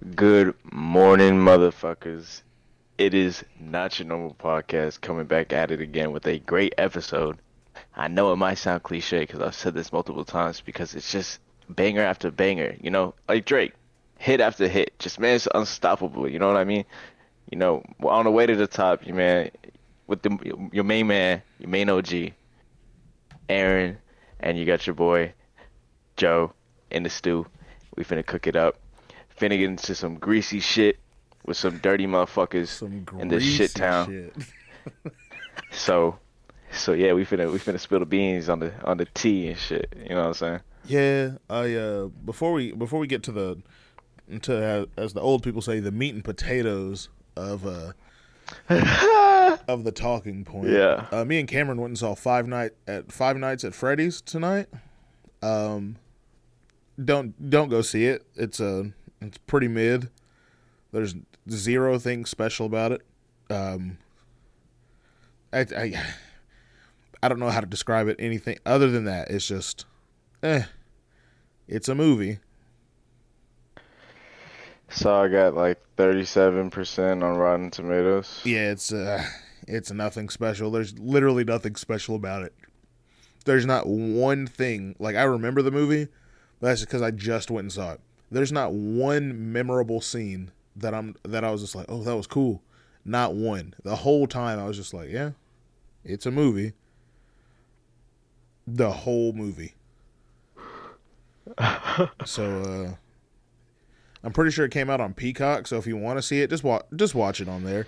Good morning, motherfuckers. It is not your normal podcast coming back at it again with a great episode. I know it might sound cliche because I've said this multiple times because it's just banger after banger, you know, like Drake, hit after hit. Just man, it's unstoppable. You know what I mean? You know, on the way to the top, you man, with the, your main man, your main OG, Aaron, and you got your boy Joe in the stew. We finna cook it up. Finna get into some greasy shit with some dirty motherfuckers Some in this shit town. shit. So, so yeah, we finna we finna spill the beans on the on the tea and shit. You know what I'm saying? Yeah, I uh before we before we get to the to uh, as the old people say the meat and potatoes of uh of the talking point. Yeah. Uh, me and Cameron went and saw Five Night at Five Nights at Freddy's tonight. Um don't don't go see it. It's a it's pretty mid. There's zero thing special about it. Um I I I don't know how to describe it anything other than that. It's just eh it's a movie. So I got like 37% on Rotten Tomatoes. Yeah, it's uh it's nothing special. There's literally nothing special about it. There's not one thing like I remember the movie, but that's because I just went and saw it. There's not one memorable scene that I'm that I was just like, oh, that was cool. Not one. The whole time I was just like, yeah, it's a movie. The whole movie. so uh I'm pretty sure it came out on Peacock, so if you want to see it, just watch just watch it on there.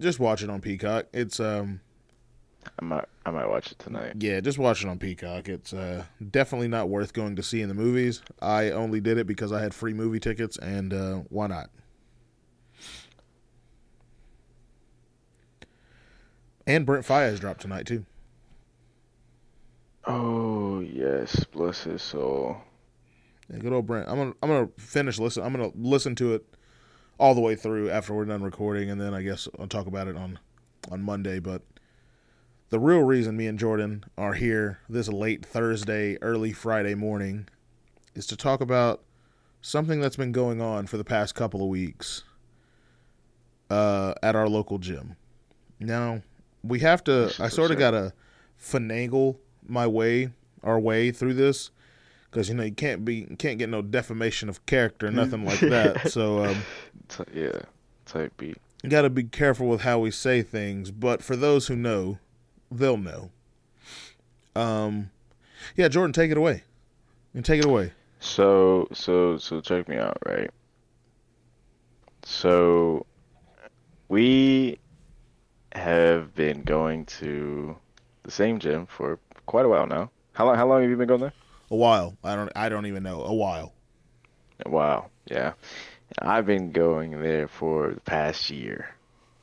Just watch it on Peacock. It's um I might I might watch it tonight. yeah, just watch it on Peacock. It's uh definitely not worth going to see in the movies. I only did it because I had free movie tickets and uh why not? And Brent Faiyaz dropped tonight too. Oh yes, bless his soul. Yeah, good old Brent. I'm gonna I'm gonna finish listen. I'm gonna listen to it all the way through after we're done recording, and then I guess I'll talk about it on on Monday. But the real reason me and Jordan are here this late Thursday, early Friday morning, is to talk about something that's been going on for the past couple of weeks uh, at our local gym. Now we have to. I sort of gotta finagle my way our way through this because you know you can't be can't get no defamation of character nothing like that so um yeah, type beat. you got to be careful with how we say things but for those who know they'll know um yeah jordan take it away and take it away So so so check me out, right? So we have been going to the same gym for quite a while now. How long how long have you been going there? a while i don't i don't even know a while A while. yeah. I've been going there for the past year,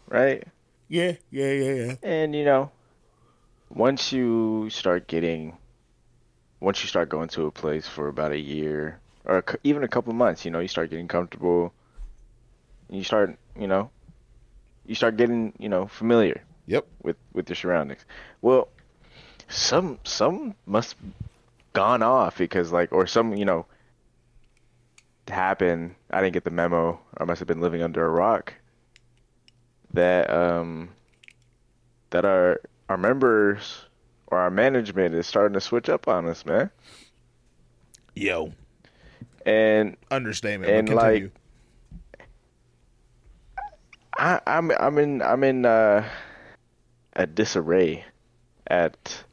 right? yeah yeah yeah yeah And you know, once you start getting, once you start going to a place for about a year or a even a couple months, you know, you start getting comfortable. You start, you know, you start getting, you know, familiar yep with with your surroundings. Well, some some must gone off because like, or some, you know, happened. I didn't get the memo. I must have been living under a rock. That um, that our our members or our management is starting to switch up on us, man. yo And understatement And, like. I, I'm I'm in I'm in uh, a disarray at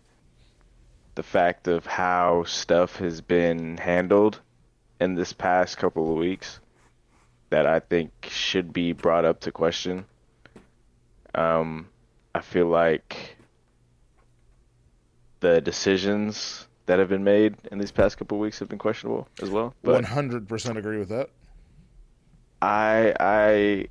the fact of how stuff has been handled in this past couple of weeks that I think should be brought up to question. Um, I feel like the decisions that have been made in these past couple of weeks have been questionable as well. 100% agree with that I I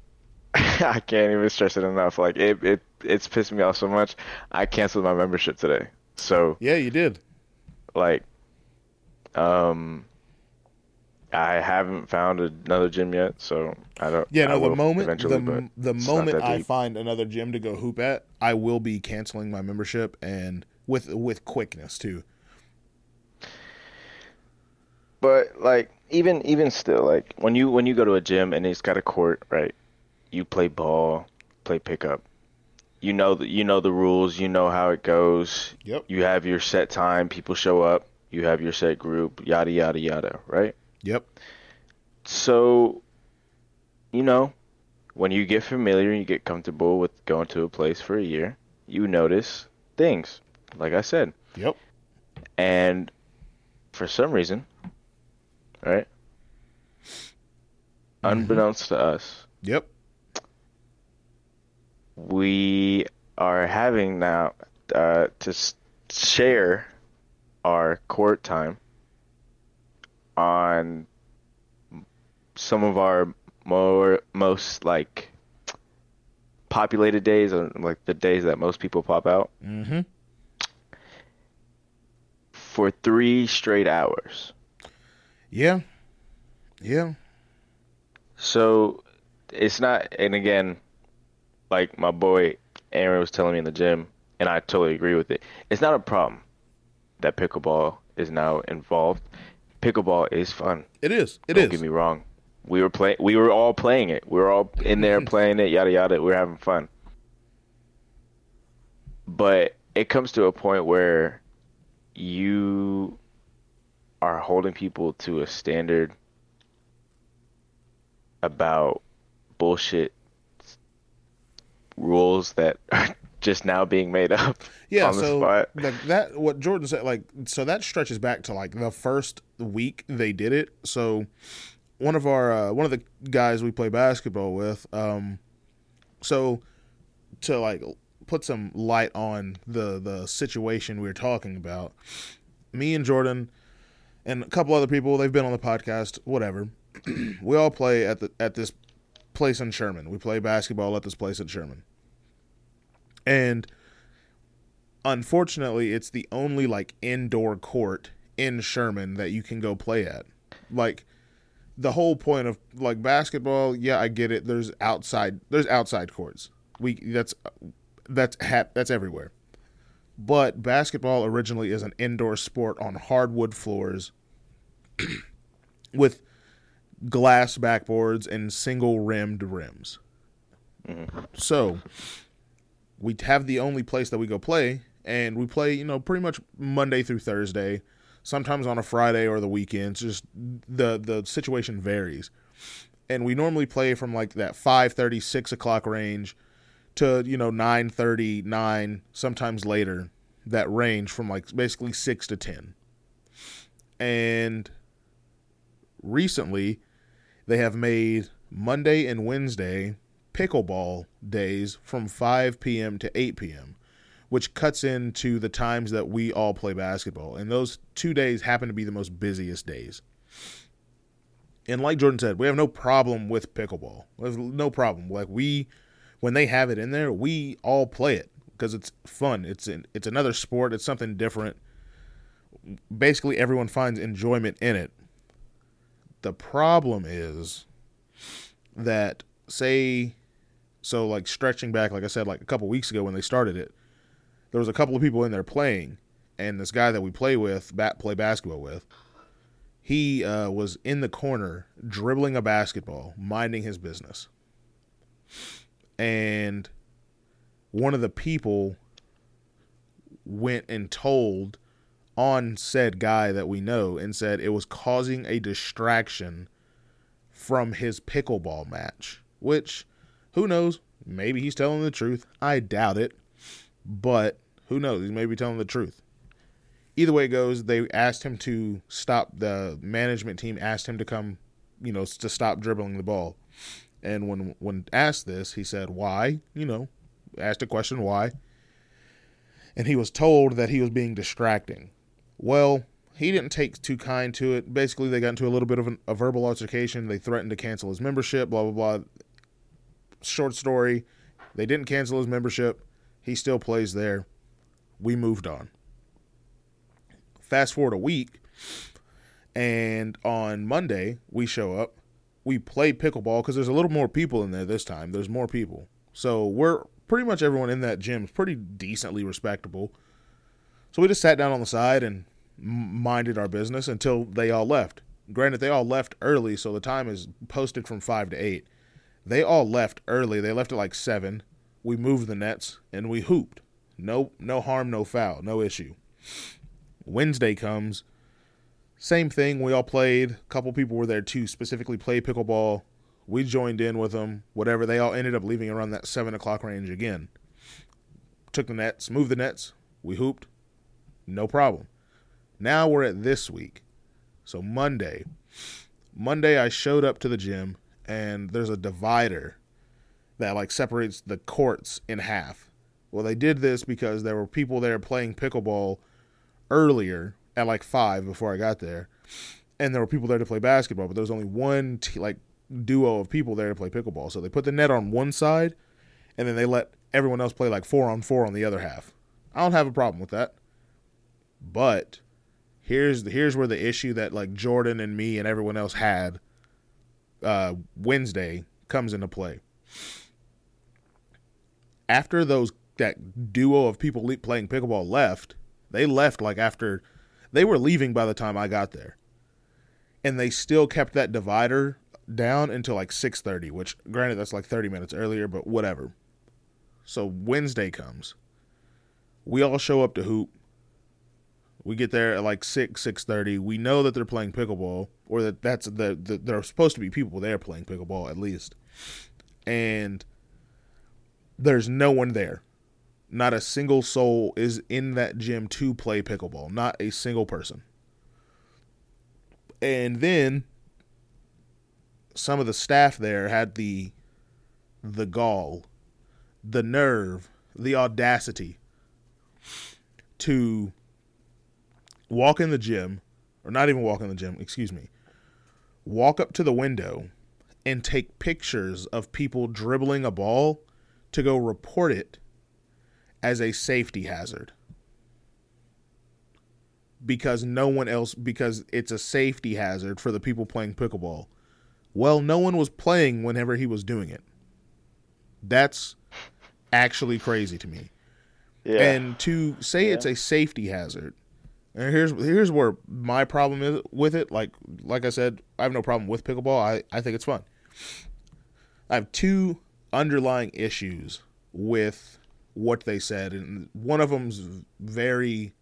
I can't even stress it enough. Like it, it it's pissed me off so much. I canceled my membership today. So yeah you did like um I haven't found another gym yet, so I don't Yeah, no. The moment, the, the moment I find another gym to go hoop at, I will be canceling my membership and with with quickness too. But like even even still, like when you when you go to a gym and it's got a court, right? You play ball, play pickup. You know the, you know the rules. You know how it goes. Yep. You have your set time. People show up. You have your set group. Yada yada yada. Right. Yep. So, you know, when you get familiar and you get comfortable with going to a place for a year, you notice things. Like I said, Yep. and for some reason, right? Unbeknownst to us, Yep. we are having now uh, to share our court time on some of our more most like populated days or like the days that most people pop out Mm-hmm. For three straight hours. Yeah. Yeah. So it's not, and again, like my boy Aaron was telling me in the gym, and I totally agree with it. It's not a problem that pickleball is now involved. Pickleball is fun. It is. It Don't is. get me wrong. We were play, we were all playing it. We were all in there playing it. Yada yada. We were having fun. But it comes to a point where you are holding people to a standard about bullshit rules that are just now being made up yeah. the So like that, what Jordan said, like, so that stretches back to like the first week they did it. So one of our uh, one of the guys we play basketball with, um, so to like put some light on the the situation we are talking about, me and Jordan and a couple other people, they've been on the podcast, whatever. we all play at the at this place in Sherman. We play basketball at this place in Sherman. And unfortunately, it's the only like indoor court in Sherman that you can go play at. Like the whole point of like basketball, yeah, I get it. There's outside there's outside courts. We that's that's hat that's everywhere. But basketball originally is an indoor sport on hardwood floors with glass backboards and single rimmed rims. So we have the only place that we go play, and we play, you know, pretty much Monday through Thursday, sometimes on a Friday or the weekends. Just the the situation varies, and we normally play from like that 5:30, 6 o'clock range to you know 9:30, 9, sometimes later. That range from like basically six to ten, and recently they have made Monday and Wednesday pickleball days from 5 p.m. to 8 p.m., which cuts into the times that we all play basketball. And those two days happen to be the most busiest days. And like Jordan said, we have no problem with pickleball. No problem. Like we, when they have it in there, we all play it because it's fun. It's an, it's another sport. It's something different. Basically, everyone finds enjoyment in it. The problem is that say so like stretching back like i said like a couple weeks ago when they started it there was a couple of people in there playing and this guy that we play with bat play basketball with he uh, was in the corner dribbling a basketball minding his business and one of the people went and told on said guy that we know and said it was causing a distraction from his pickleball match, which who knows? Maybe he's telling the truth. I doubt it, but who knows? He may be telling the truth. Either way it goes, they asked him to stop. The management team asked him to come, you know, to stop dribbling the ball. And when when asked this, he said, "Why?" You know, asked a question, "Why?" And he was told that he was being distracting. Well, he didn't take too kind to it. Basically, they got into a little bit of an, a verbal altercation. They threatened to cancel his membership, blah, blah, blah. Short story. They didn't cancel his membership. He still plays there. We moved on. Fast forward a week, and on Monday, we show up. We play pickleball because there's a little more people in there this time. There's more people. So we're pretty much everyone in that gym is pretty decently respectable. So we just sat down on the side and minded our business until they all left. Granted, they all left early, so the time is posted from five to eight. They all left early. They left at like seven. We moved the nets and we hooped. No, no harm, no foul, no issue. Wednesday comes. Same thing. We all played. A couple people were there to specifically play pickleball. We joined in with them. Whatever. They all ended up leaving around that seven o'clock range again. Took the nets, moved the nets. We hooped. No problem. Now we're at this week. So Monday. Monday I showed up to the gym and there's a divider that like separates the courts in half. Well, they did this because there were people there playing pickleball earlier at like 5 before I got there. And there were people there to play basketball, but there was only one t- like duo of people there to play pickleball. So they put the net on one side and then they let everyone else play like 4 on 4 on the other half. I don't have a problem with that. But here's the, here's where the issue that like Jordan and me and everyone else had uh, Wednesday comes into play. After those that duo of people le- playing pickleball left, they left like after they were leaving by the time I got there, and they still kept that divider down until like six thirty. Which, granted, that's like thirty minutes earlier, but whatever. So Wednesday comes. We all show up to hoop. We get there at like six six thirty. We know that they're playing pickleball, or that that's the, the there are supposed to be people there playing pickleball at least, and there's no one there. Not a single soul is in that gym to play pickleball. Not a single person. And then some of the staff there had the the gall, the nerve, the audacity to walk in the gym, or not even walk in the gym, excuse me, walk up to the window and take pictures of people dribbling a ball to go report it as a safety hazard. Because no one else, because it's a safety hazard for the people playing pickleball. Well, no one was playing whenever he was doing it. That's actually crazy to me. Yeah. And to say it's a safety hazard, and here's here's where my problem is with it. Like like I said, I have no problem with pickleball. I, I think it's fun. I have two underlying issues with what they said, and one of them's very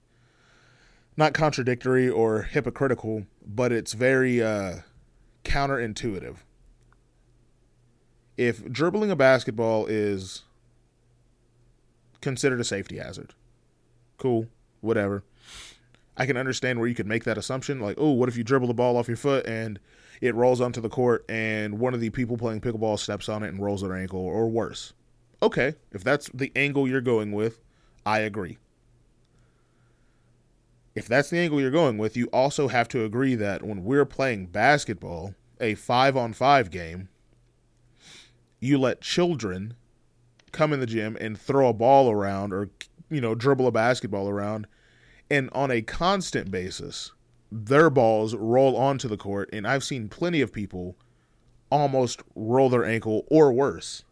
not contradictory or hypocritical, but it's very uh, counterintuitive. If dribbling a basketball is considered a safety hazard, cool, whatever. I can understand where you could make that assumption, like, oh, what if you dribble the ball off your foot and it rolls onto the court and one of the people playing pickleball steps on it and rolls their ankle, or worse. Okay, if that's the angle you're going with, I agree. If that's the angle you're going with, you also have to agree that when we're playing basketball, a five on five game, you let children come in the gym and throw a ball around or, you know, dribble a basketball around, and on a constant basis, their balls roll onto the court. And I've seen plenty of people almost roll their ankle or worse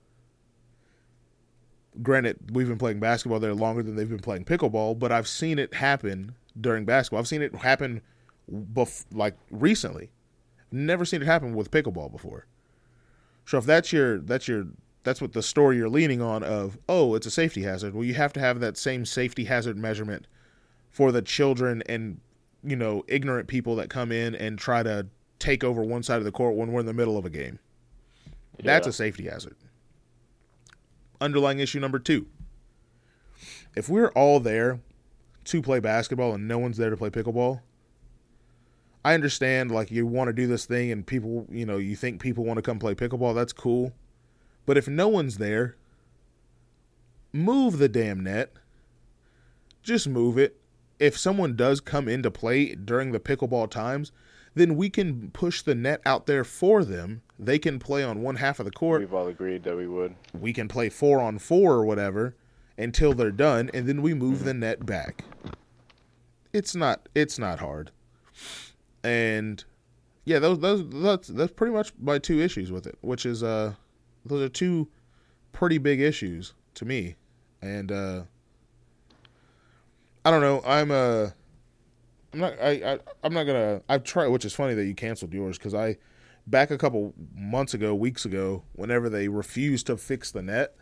granted, we've been playing basketball there longer than they've been playing pickleball, but I've seen it happen during basketball. I've seen it happen bef- like recently. Never seen it happen with pickleball before. So if that's your that's your that's what the story you're leaning on of, oh, it's a safety hazard. Well, you have to have that same safety hazard measurement for the children and you know ignorant people that come in and try to take over one side of the court when we're in the middle of a game. That's a safety hazard underlying issue number two. If we're all there to play basketball and no one's there to play pickleball, I understand like you want to do this thing and people, you know, you think people want to come play pickleball, that's cool. But if no one's there, move the damn net. Just move it. If someone does come into play during the pickleball times, then we can push the net out there for them. They can play on one half of the court We've all agreed that we would. we can play four on four or whatever until they're done and then we move the net back it's not it's not hard and yeah those those that's that's pretty much my two issues with it which is uh those are two pretty big issues to me and uh i don't know i'm uh I'm not. I, I I'm not gonna. I've tried, which is funny that you canceled yours because I back a couple months ago, weeks ago, whenever they refused to fix the net,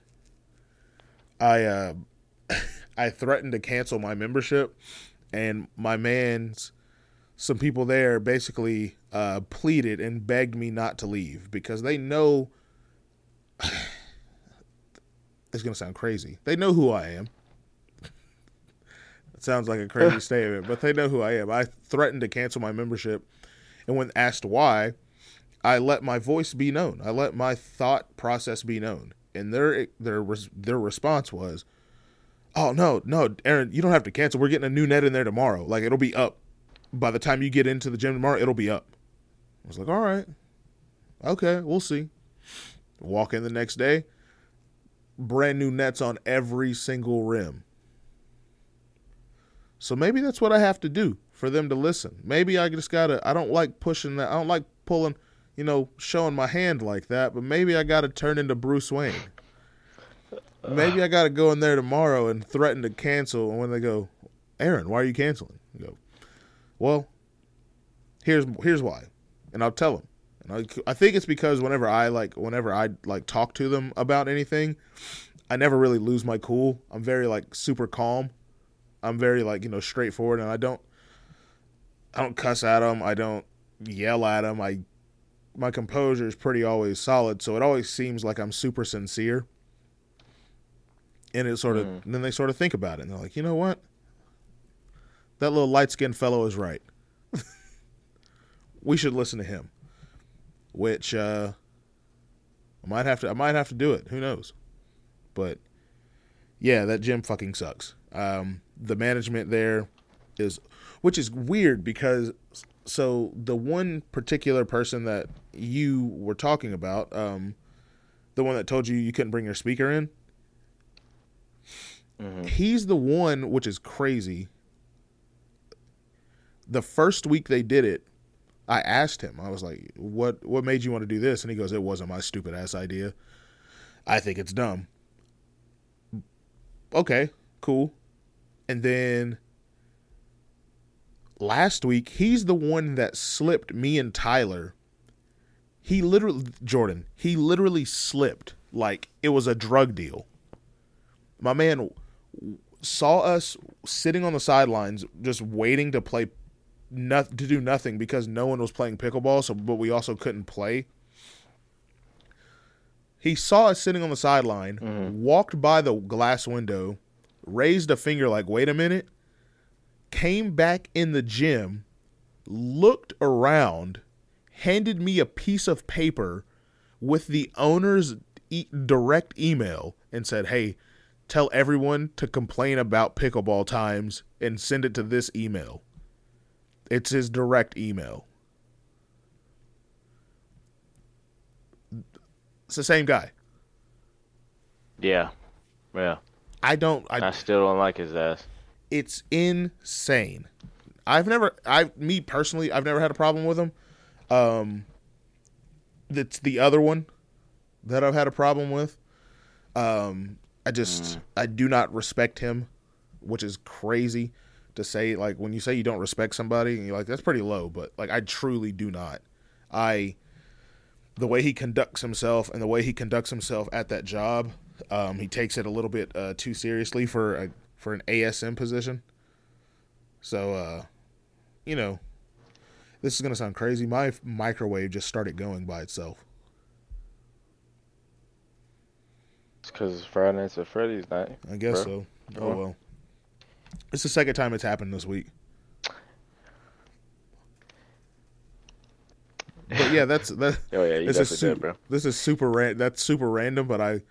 I uh, I threatened to cancel my membership, and my man's some people there basically uh, pleaded and begged me not to leave because they know it's gonna sound crazy. They know who I am. It sounds like a crazy statement, but they know who I am. I threatened to cancel my membership, and when asked why, I let my voice be known. I let my thought process be known, and their their their response was, "Oh no, no, Aaron, you don't have to cancel. We're getting a new net in there tomorrow. Like it'll be up by the time you get into the gym tomorrow. It'll be up." I was like, "All right, okay, we'll see." Walk in the next day, brand new nets on every single rim. So maybe that's what I have to do for them to listen. Maybe I just gotta. I don't like pushing that. I don't like pulling you know, showing my hand like that, but maybe I got to turn into Bruce Wayne. Maybe I got to go in there tomorrow and threaten to cancel. And when they go, Aaron, why are you canceling? You go, well, here's here's why, and I'll tell them. And I, I think it's because whenever I like whenever I like talk to them about anything, I never really lose my cool. I'm very like super calm. I'm very like you know straightforward, and I don't I don't cuss at them. I don't yell at them. I my composure is pretty always solid, so it always seems like I'm super sincere. And it sort of mm. then they sort of think about it and they're like, you know what? That little light skinned fellow is right. we should listen to him. Which uh I might have to I might have to do it. Who knows? But yeah, that gym fucking sucks. Um the management there is which is weird because so the one particular person that you were talking about, um, the one that told you you couldn't bring your speaker in, mm-hmm. he's the one, which is crazy. The first week they did it, I asked him. I was like, "What? What made you want to do this?" And he goes, "It wasn't my stupid ass idea. I think it's dumb." Okay, cool. And then last week, he's the one that slipped me and Tyler. He literally, Jordan, he literally slipped like it was a drug deal. My man saw us sitting on the sidelines just waiting to play not, to do nothing because no one was playing pickleball so but we also couldn't play he saw us sitting on the sideline mm-hmm. walked by the glass window raised a finger like wait a minute came back in the gym, looked around, handed me a piece of paper with the owner's e- direct email and said, "Hey, tell everyone to complain about pickleball times and send it to this email." It's his direct email. It's the same guy. Yeah. Yeah. I don't I, I still don't like his ass it's insane. I've never, I me personally, I've never had a problem with him. Um, that's the other one that I've had a problem with. Um, I just, mm. I do not respect him, which is crazy to say. Like when you say you don't respect somebody, and you're like, that's pretty low. But like, I truly do not. I, the way he conducts himself and the way he conducts himself at that job, um, he takes it a little bit uh, too seriously for a for an ASM position. So, uh, you know, this is going to sound crazy. My microwave just started going by itself. It's because it's Friday Nights at Freddy's night. I guess bro. so. Oh, well. It's the second time it's happened this week. But yeah, that's that. oh yeah, you this is su- did, bro. This is super ran- That's super random, but I it's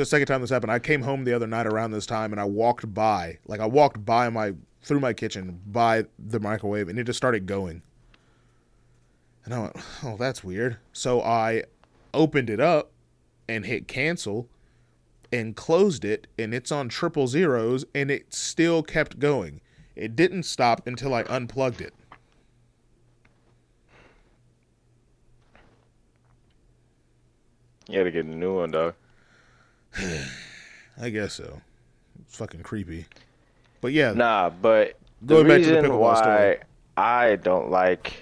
the second time this happened. I came home the other night around this time and I walked by, like I walked by my through my kitchen by the microwave and it just started going. And I went, "Oh, that's weird." So I opened it up and hit cancel and closed it and it's on triple zeros and it still kept going. It didn't stop until I unplugged it. You had to get a new one, dog. I guess so. It's fucking creepy. But yeah. Nah, but the reason why I don't like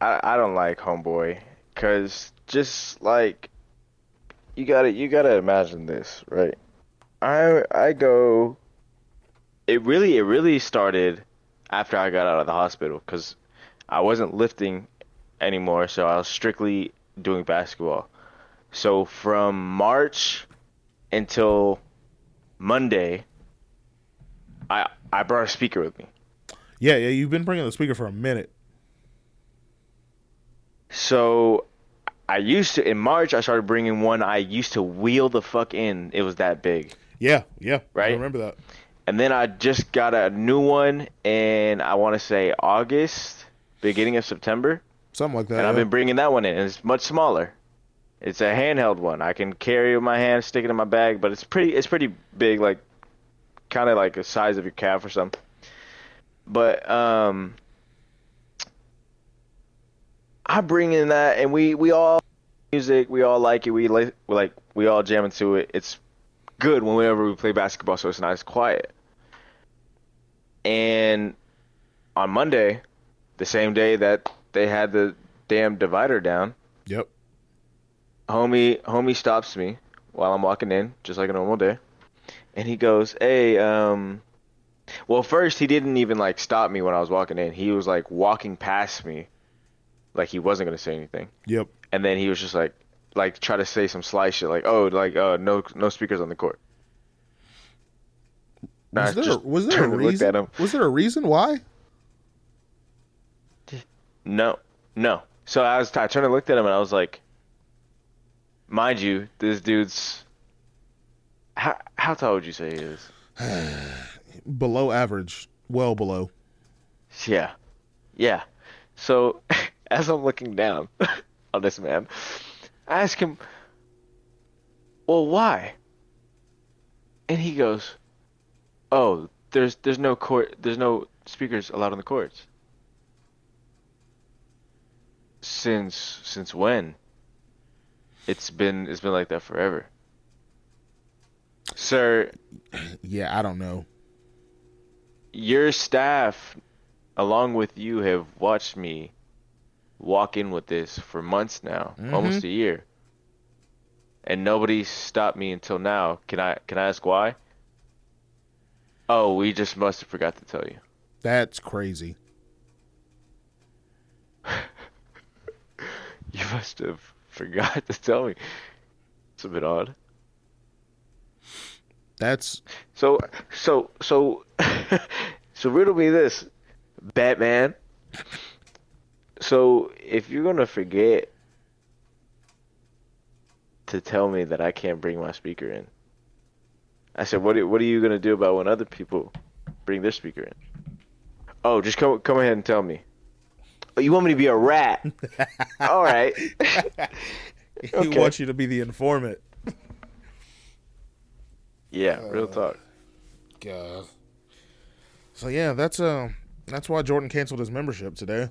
I I don't like Homeboy cuz just like you got to you got to imagine this, right? I I go it really it really started after I got out of the hospital cuz I wasn't lifting anymore, so I was strictly doing basketball. So from March until Monday, I I brought a speaker with me. Yeah, yeah, you've been bringing the speaker for a minute. So I used to in March I started bringing one I used to wheel the fuck in. It was that big. Yeah, yeah, Right? I remember that. And then I just got a new one in I want to say August, beginning of September, Something like that. and I've been bringing that one in. And it's much smaller. It's a handheld one. I can carry it with my hand, stick it in my bag, but it's pretty it's pretty big, like kind of like the size of your calf or something. But um, I bring in that, and we we all music. We all like it. We like we like we all jam into it. It's good whenever we play basketball, so it's nice, quiet. And on Monday, the same day that they had the damn divider down, Yep. Homie homie stops me while I'm walking in, just like a normal day, and he goes, "Hey, um." Well, first he didn't even like stop me when I was walking in. He was like walking past me, like he wasn't gonna say anything, Yep. and then he was just like, like try to say some sly shit, like, "Oh, like, uh, no, no speakers on the court." Was there, was there a turned and looked reason? Was there a reason why? No, no. So I was I turned and looked at him and I was like, mind you, this dude's how how tall would you say he is? Below average, well below. Yeah, yeah. So as I'm looking down on this man, I ask him, well, why? And he goes, oh, there's there's no court, there's no speakers allowed on the courts. Since since when? It's been it's been like that forever. Sir, Yeah, I don't know. your staff, along with you, have watched me walk in with this for months now, mm-hmm. almost a year, and nobody stopped me until now. Can I can I ask why? Oh, we just must have forgot to tell you. That's crazy. You must have forgot to tell me. It's a bit odd. That's So so so so riddle me this, Batman. So if you're gonna forget to tell me that I can't bring my speaker in, I said, what are, what are you gonna do about when other people bring their speaker in? Oh, just come come ahead and tell me. Oh, you want me to be a rat? All right. he Okay. wants you to be the informant. Yeah, real talk. God. So yeah, that's uh that's why Jordan canceled his membership today.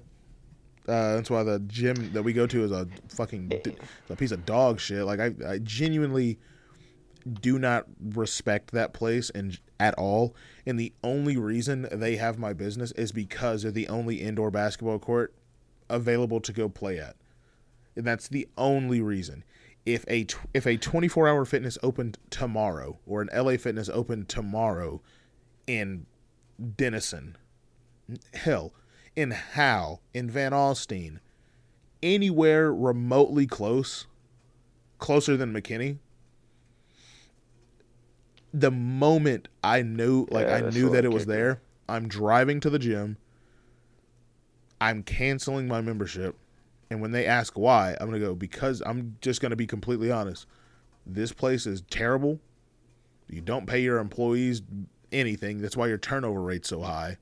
Uh, that's why the gym that we go to is a fucking d- a piece of dog shit. Like I, I genuinely do not respect that place and at all. And the only reason they have my business is because they're the only indoor basketball court available to go play at. And that's the only reason. If a if a 24 hour fitness opened tomorrow or an LA Fitness opened tomorrow in Denison, hell, in Howe, in Van Alstyne, anywhere remotely close, closer than McKinney, the moment I knew, like Yeah, I knew that it was there, I'm driving to the gym. I'm canceling my membership. And when they ask why, I'm going to go because I'm just going to be completely honest. This place is terrible. You don't pay your employees anything. That's why your turnover rate's so high.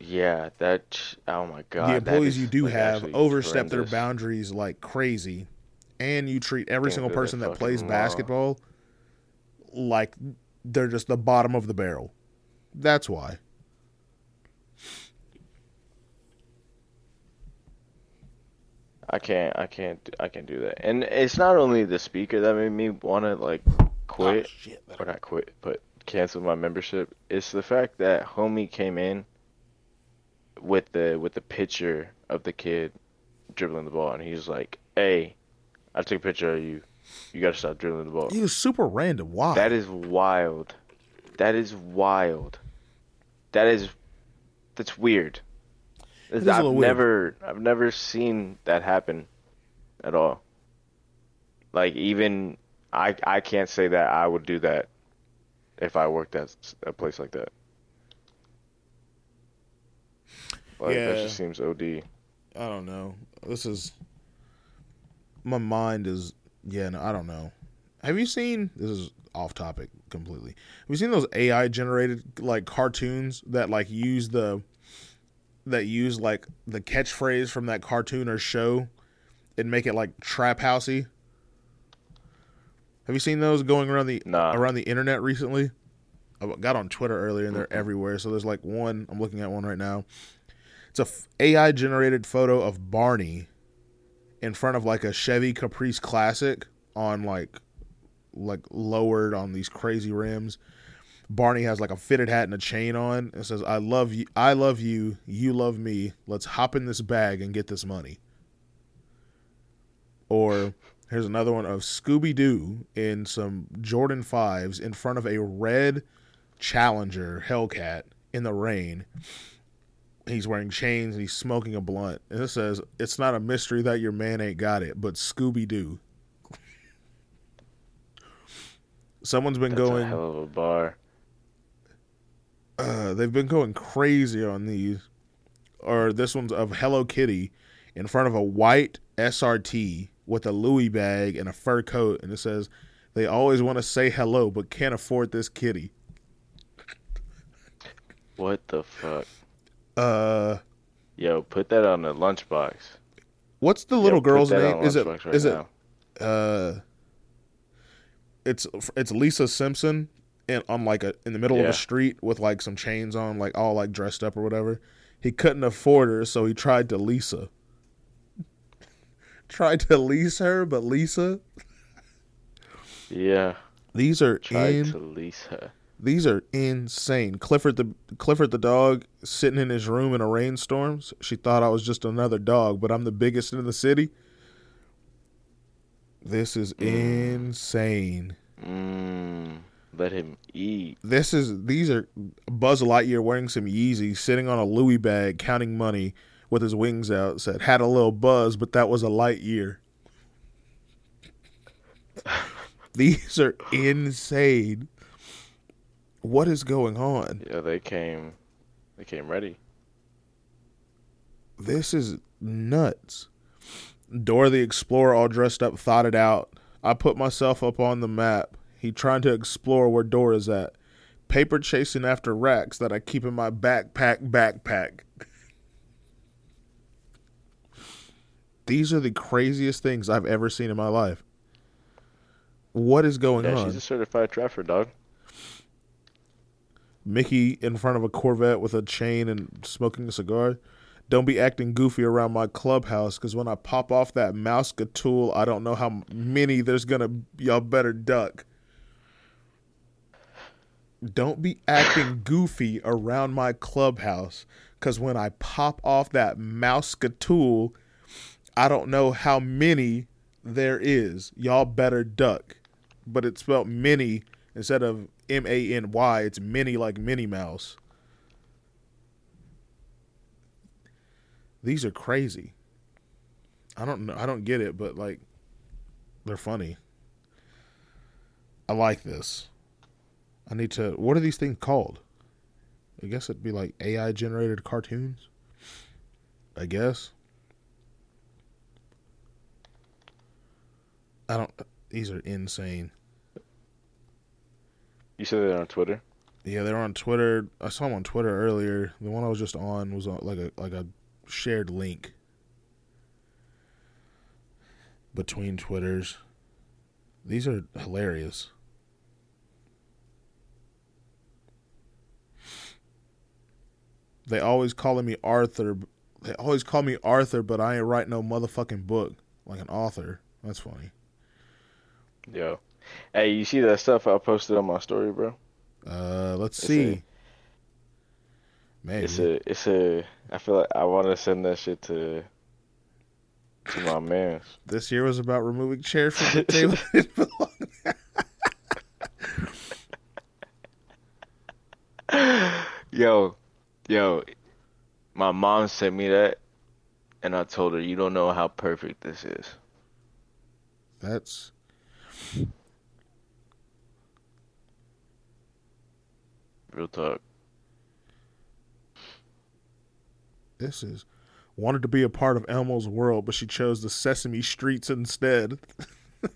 Yeah, that. Oh my god. the employees you do like, have overstep their boundaries like crazy. And you treat every Can't single person that plays basketball like they're just the bottom of the barrel. That's why. I can't, I can't, I can't do that. And it's not only the speaker that made me want to like quit, Oh, shit. or not quit, but cancel my membership. It's the fact that homie came in with the with the picture of the kid dribbling the ball, and he's like, "Hey, I took a picture of you. You gotta stop dribbling the ball." He was super random. Why? That is wild. That is wild. That is that's weird. a I've little weird. never I've never seen that happen at all. Like even I I can't say that I would do that if I worked at a place like that. Like that Yeah. just seems OD. I don't know. This is my mind is yeah. No, I don't know. Have you seen? This is off topic completely. Have you seen those AI generated like cartoons that like use the that use like the catchphrase from that cartoon or show and make it like trap housey? Have you seen those going around the Nah. around the internet recently? I got on Twitter earlier and they're everywhere. So there's like one I'm looking at one right now. It's a f- AI generated photo of Barney in front of like a Chevy Caprice Classic on like like lowered on these crazy rims. Barney has like a fitted hat and a chain on. It says, "I love you. I love you. You love me. Let's hop in this bag and get this money." Or here's another one of Scooby Doo in some Jordan fives in front of a red Challenger Hellcat in the rain he's wearing chains and he's smoking a blunt. And it says, "It's not a mystery that your man ain't got it, but Scooby Doo." Someone's been That's a going. hell of a bar. Uh, they've been going crazy on these. Or this one's of Hello Kitty in front of a white SRT with a Louis bag and a fur coat, and it says, "They always want to say hello, but can't afford this kitty." What the fuck? Uh, Yo, put that on the lunchbox. what's the little Yo, girl's name? Is it? right Is it? uh it's it's Lisa Simpson in on like a in the middle of a street with like some chains on, like all like dressed up or whatever. He couldn't afford her, so he tried to Lisa. tried to lease her, but Lisa. Yeah, These are tried in to lease her. These are insane. Clifford the Clifford the dog sitting in his room in a rainstorm. She thought I was just another dog, but I'm the biggest in the city. This is mm. insane. Mmm. Let him eat. This is these are Buzz Lightyear wearing some Yeezys, sitting on a Louis bag, counting money with his wings out. Said had a little buzz, but that was a light year. these are insane. What is going on? Yeah, they came. They came ready. This is nuts. Dora the Explorer, all dressed up, thought it out. I put myself up on the map. He trying to explore where Dora's at. Paper chasing after racks that I keep in my backpack. Backpack. These are the craziest things I've ever seen in my life. What is going Yeah, on? she's a certified trapper, dog. Mickey in front of a Corvette with a chain and smoking a cigar. Don't be acting goofy around my clubhouse because when I pop off that mouse tool, I don't know how many there's gonna. Y'all better duck. Don't be acting goofy around my clubhouse because when I pop off that mouse tool, I don't know how many there is. Y'all better duck. But it's spelled many instead of M A N Y. It's many like Minnie Mouse. These are crazy. I don't know. I don't get it, but like, they're funny. I like this. I need to. What are these things called? I guess it'd be like AI generated cartoons. I guess. I don't. These are insane. You said they're on Twitter. Yeah, they're on Twitter. I saw them on Twitter earlier. The one I was just on was on like a like a shared link between Twitters. These are hilarious. They always calling me Arthur. They always call me Arthur, but I ain't write no motherfucking book like an author. That's funny. Yo, hey, you see that stuff I posted on my story, bro? Uh, let's Is see. it- Maybe. It's a, it's a. I feel like I want to send that shit to, to my man. This year was about removing chairs from the table. that didn't belong Yo, yo, my mom sent me that, and I told her, you don't know how perfect this is. That's Real talk. this is wanted to be a part of Elmo's world, but she chose the Sesame Streets instead.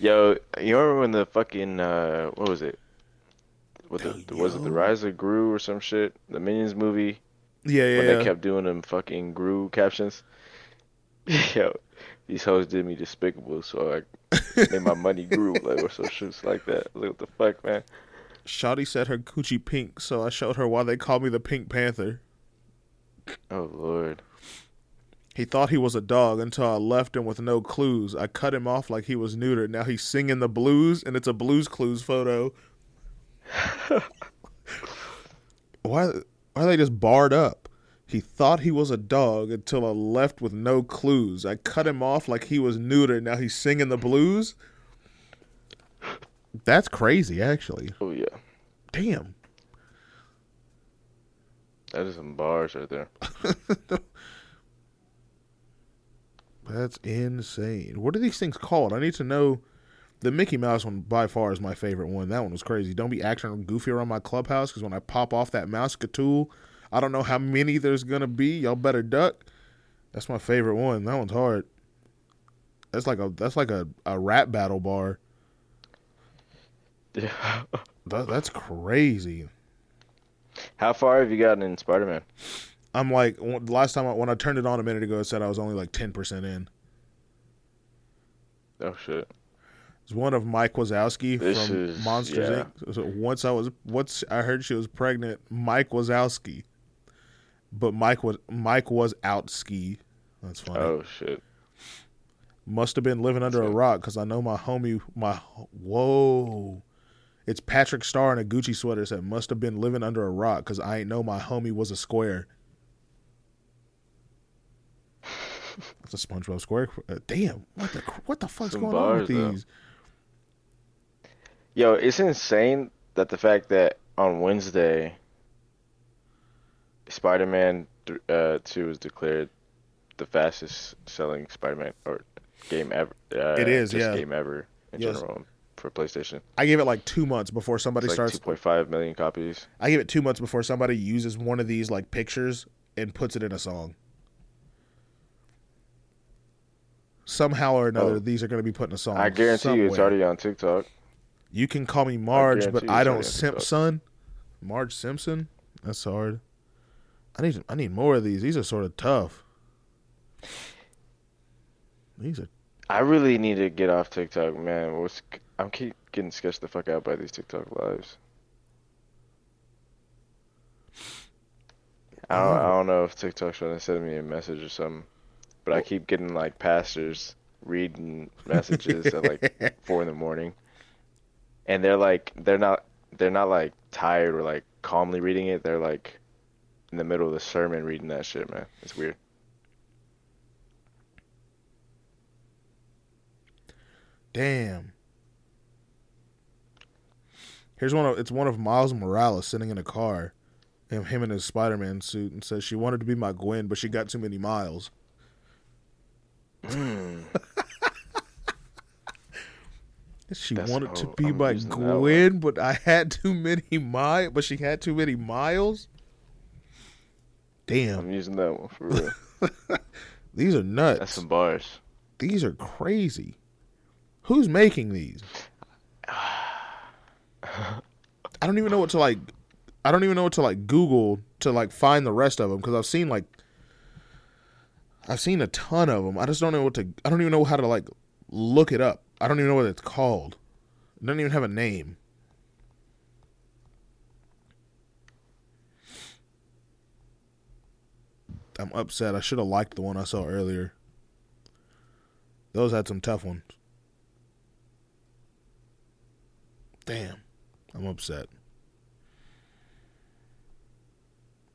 Yo, you remember when the fucking uh, what was it? What the, Yo. was it the Rise of Gru or some shit? The Minions movie Yeah, yeah, when yeah. they kept doing them fucking Gru captions. Yo, these hoes did me despicable, so I made my money grew like or some shits like that. Like what the fuck, man? Shotty said her coochie pink, so I showed her why they call me the Pink Panther. Oh lord. He thought he was a dog until I left him with no clues. I cut him off like he was neutered. Now he's singing the blues, and it's a Blues Clues photo. why? Why are they just barred up? He thought he was a dog until I left with no clues. I cut him off like he was neutered. Now he's singing the blues. That's crazy, actually. Oh yeah. Damn. That is some bars right there. That's insane. What are these things called? I need to know. The Mickey Mouse one by far is my favorite one. That one was crazy. Don't be acting goofy around my clubhouse because when I pop off that mouse tool, I don't know how many there's gonna be. Y'all better duck. That's my favorite one. That one's hard. That's like a that's like a, a rap battle bar. Yeah. That, that's crazy. How far have you gotten in Spider Man? I'm like last time I, when I turned it on a minute ago, it said I was only like ten percent in. Oh shit. It's one of Mike Wazowski This from is- Monsters yeah. Inc. So once I was once I heard she was pregnant, Mike Wazowski. But Mike was Mike was out ski. That's funny. Oh shit. Must have been living under a rock because I know my homie. My whoa, it's Patrick Star in a Gucci sweater. Said must have been living under a rock because I ain't know my homie was a square. That's a SpongeBob square. Uh, damn, what the what the fuck's Some going on with bars, though. these? Yo, it's insane that the fact that on Wednesday, Spider Man uh, 2 was declared the fastest selling Spider Man or game ever. Uh, It is, yeah. game ever in Yes. general for PlayStation. I gave it like two months before somebody like starts. 2.5 million copies. I give it two months before somebody uses one of these like pictures and puts it in a song. Somehow or another, Oh. these are going to be put in a song. I guarantee you it's already on TikTok. You can call me Marge, guarantee but I don't simp son. Marge Simpson. That's hard. I need I need more of these. These are sort of tough. These are I really need to get off TikTok, man. What's, I'm keep getting sketched the fuck out by these TikTok lives. I don't, I don't know if TikTok's trying to send me a message or something, but I keep getting like pastors reading messages at like four in the morning, and they're like they're not they're not like tired or like calmly reading it. They're like in the middle of the sermon reading that shit, man. It's weird. damn. Here's one of it's one of Miles Morales sitting in a car, him him in his Spider Man suit, and says she wanted to be my Gwen, but she got too many miles. Mm. She That's- wanted to oh, be I'm my using that one. Gwen, but I had too many miles. But she had too many miles. Damn, I'm using that one for real. these are nuts. That's some bars. These are crazy. Who's making these? I don't even know what to like. I don't even know what to like Google to like find the rest of them because I've seen like I've seen a ton of them. I just don't know what to. I don't even know how to like look it up. I don't even know what it's called. It doesn't even have a name. I'm upset. I should have liked the one I saw earlier. Those had some tough ones. Damn. I'm upset.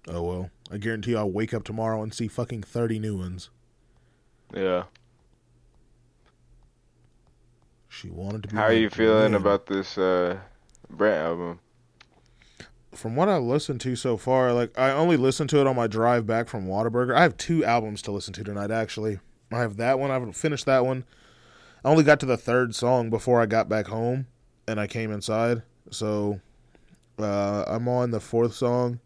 Oh well, I guarantee I'll wake up tomorrow and see fucking thirty new ones. Yeah. She wanted to be. How are you feeling man. about this uh Brent album? From what I listened to so far, like I only listened to it on my drive back from Whataburger. I have two albums to listen to tonight. Actually, I have that one. I haven't finished that one. I only got to the third song before I got back home, and I came inside. So uh, I'm on the fourth song.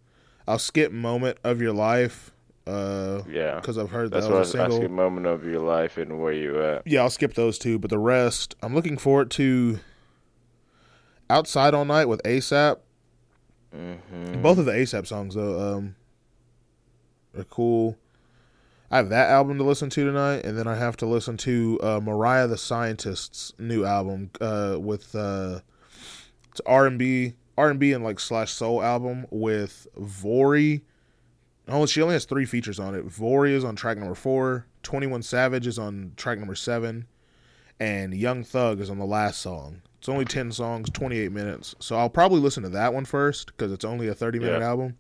I'll skip "Moment of Your Life" because Yeah. I've heard that That's was what a I single. a moment of your life and where you at. Yeah, I'll skip those two, but the rest, I'm looking forward to "Outside All Night" with ASAP. Mm-hmm. Both of the ASAP songs though, um, are cool. I have that album to listen to tonight, and then I have to listen to uh, Mariah the Scientist's new album uh, with uh, it's R and B, R and B and like slash soul album with Vori. Oh, she only has three features on it. Vori is on track number four. Twenty One Savage is on track number seven, and Young Thug is on the last song. It's only 10 songs, 28 minutes. So I'll probably listen to that one first because it's only a 30 minute Yeah. album.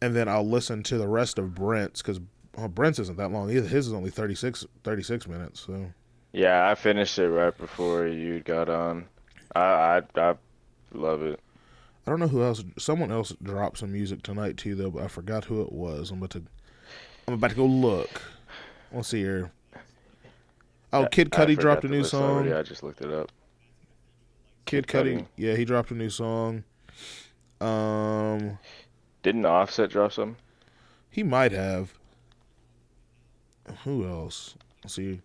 And then I'll listen to the rest of Brent's because oh, Brent's isn't that long either. His is only 36, 36 minutes. So Yeah, I finished it right before you got on. I I, I love it. I don't know who else. Someone else dropped some music tonight too, though, but I forgot who it was. I'm about to, I'm about to go look. Let's see here. Oh, Kid Cudi dropped a new song. already, I just looked it up. Kid Cudi. yeah, he dropped a new song. Um, Didn't Offset drop some? He might have. Who else? Let's see.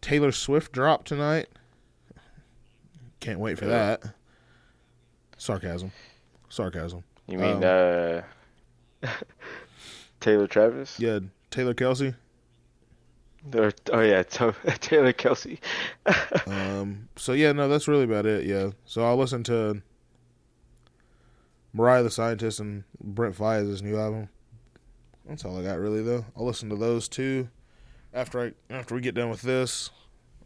Taylor Swift dropped tonight. Can't wait for Yeah. that. Sarcasm. Sarcasm. You mean Um, uh Taylor Travis? Yeah, Taylor Kelsey. Or, oh yeah, to- Taylor Kelsey. Um, so yeah, no, that's really about it. Yeah. So I'll listen to Mariah the Scientist and Brent Faiyaz's new album. That's all I got really though. I'll listen to those two after I after we get done with this.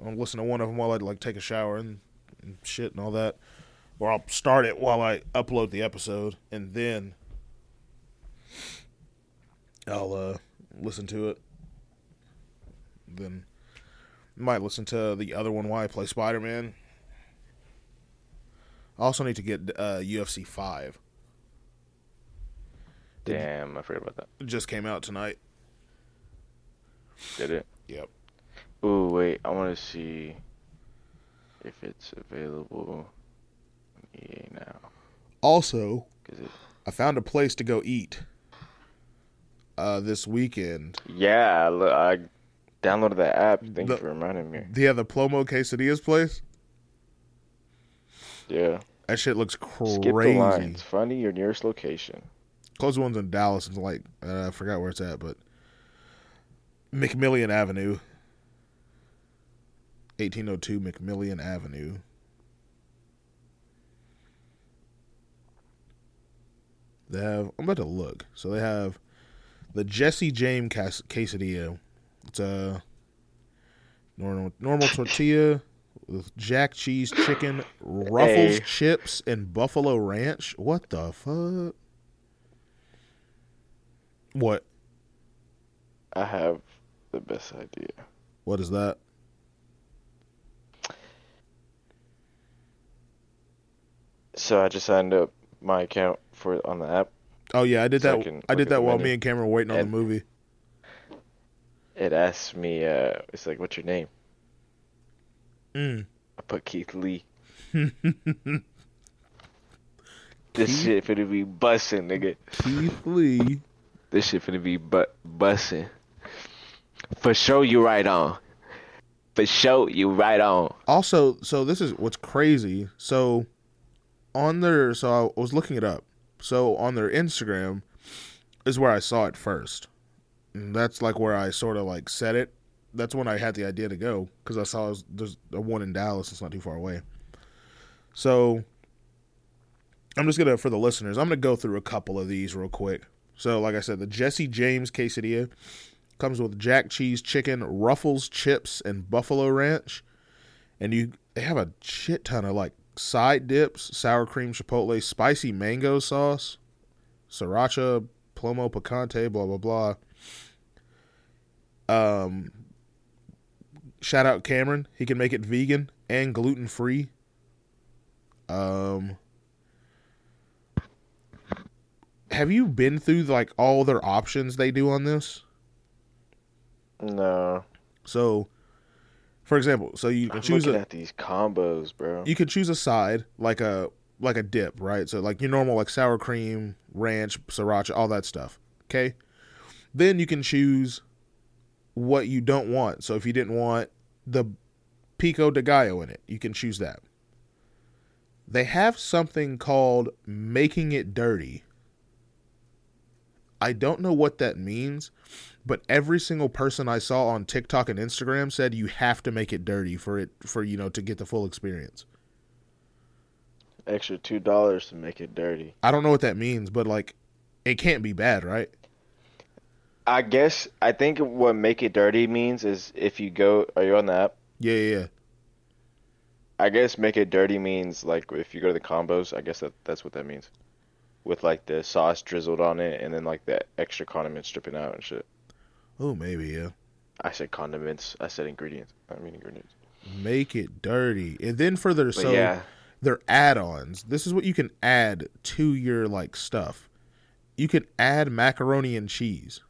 I'll listen to one of them while I like take a shower and, and shit and all that. Or I'll start it while I upload the episode and then I'll uh listen to it. Then might listen to the other one while I play Spider Man. I also need to get uh, UFC five. Did- Damn, I forgot about that. It just came out tonight. Did it? Yep. Ooh, wait, I want to see if it's available on EA now. Also, it, I found a place to go eat uh, this weekend. yeah, look, I downloaded that app. Thank The- you for reminding me. Yeah, the Plomo Quesadillas place. Yeah. That shit looks Skip the crazy. lines. Find your nearest location. Close one's in Dallas. It's like uh, I forgot where it's at, but McMillian Avenue, eighteen oh two McMillian Avenue. They have. I'm about to look. So they have the Jesse James cas- quesadilla. It's a normal normal tortilla with jack cheese, chicken, ruffles, Hey. chips, and buffalo ranch. What the fuck? What? I have the best idea. What is that? So I just signed up my account for on the app. Oh yeah, I did So that. can I, did that while me and Cameron were waiting on And- the movie. It asks me, uh, it's like, what's your name? Mm. I put Keith Lee. This shit finna be bussin', nigga. Keith Lee. This shit finna be but bussin'. For sure, you right on. For sure, you right on. Also, so this is what's crazy. So on their, so I was looking it up. So on their Instagram is where I saw it first. That's like where I sort of like said it. That's when I had the idea to go because I saw there's a one in Dallas. It's not too far away. So I'm just gonna for the listeners. I'm gonna go through a couple of these real quick. So like I said, the Jesse James quesadilla comes with jack cheese, chicken, ruffles, chips, and buffalo ranch. And you they have a shit ton of like side dips, sour cream chipotle, spicy mango sauce, sriracha Plomo Picante, blah blah blah. Um, shout out Cameron. He can make it vegan and gluten free. Um, have you been through like all their options they do on this? No. So, for example, so you can I'm choose a at these combos, bro. you can choose a side like a like a dip, right? So like your normal like sour cream, ranch, sriracha, all that stuff. Okay. Then you can choose what you don't want. So if you didn't want the pico de gallo in it, you can choose that. They have something called making it dirty. I don't know what that means, but every single person I saw on TikTok and Instagram said you have to make it dirty for it for you know to get the full experience. Extra two dollars to make it dirty. I don't know what that means, but like it can't be bad, right? I guess I think what make it dirty means is if you go, are you on the app? Yeah, yeah, yeah. I guess make it dirty means like if you go to the combos, I guess that that's what that means. With like the sauce drizzled on it and then like the extra condiments dripping out and shit. Oh, maybe, yeah. I said condiments. I said ingredients. I mean ingredients. Make it dirty. And then for their But so yeah, their add-ons. This is what you can add to your like stuff. You can add macaroni and cheese.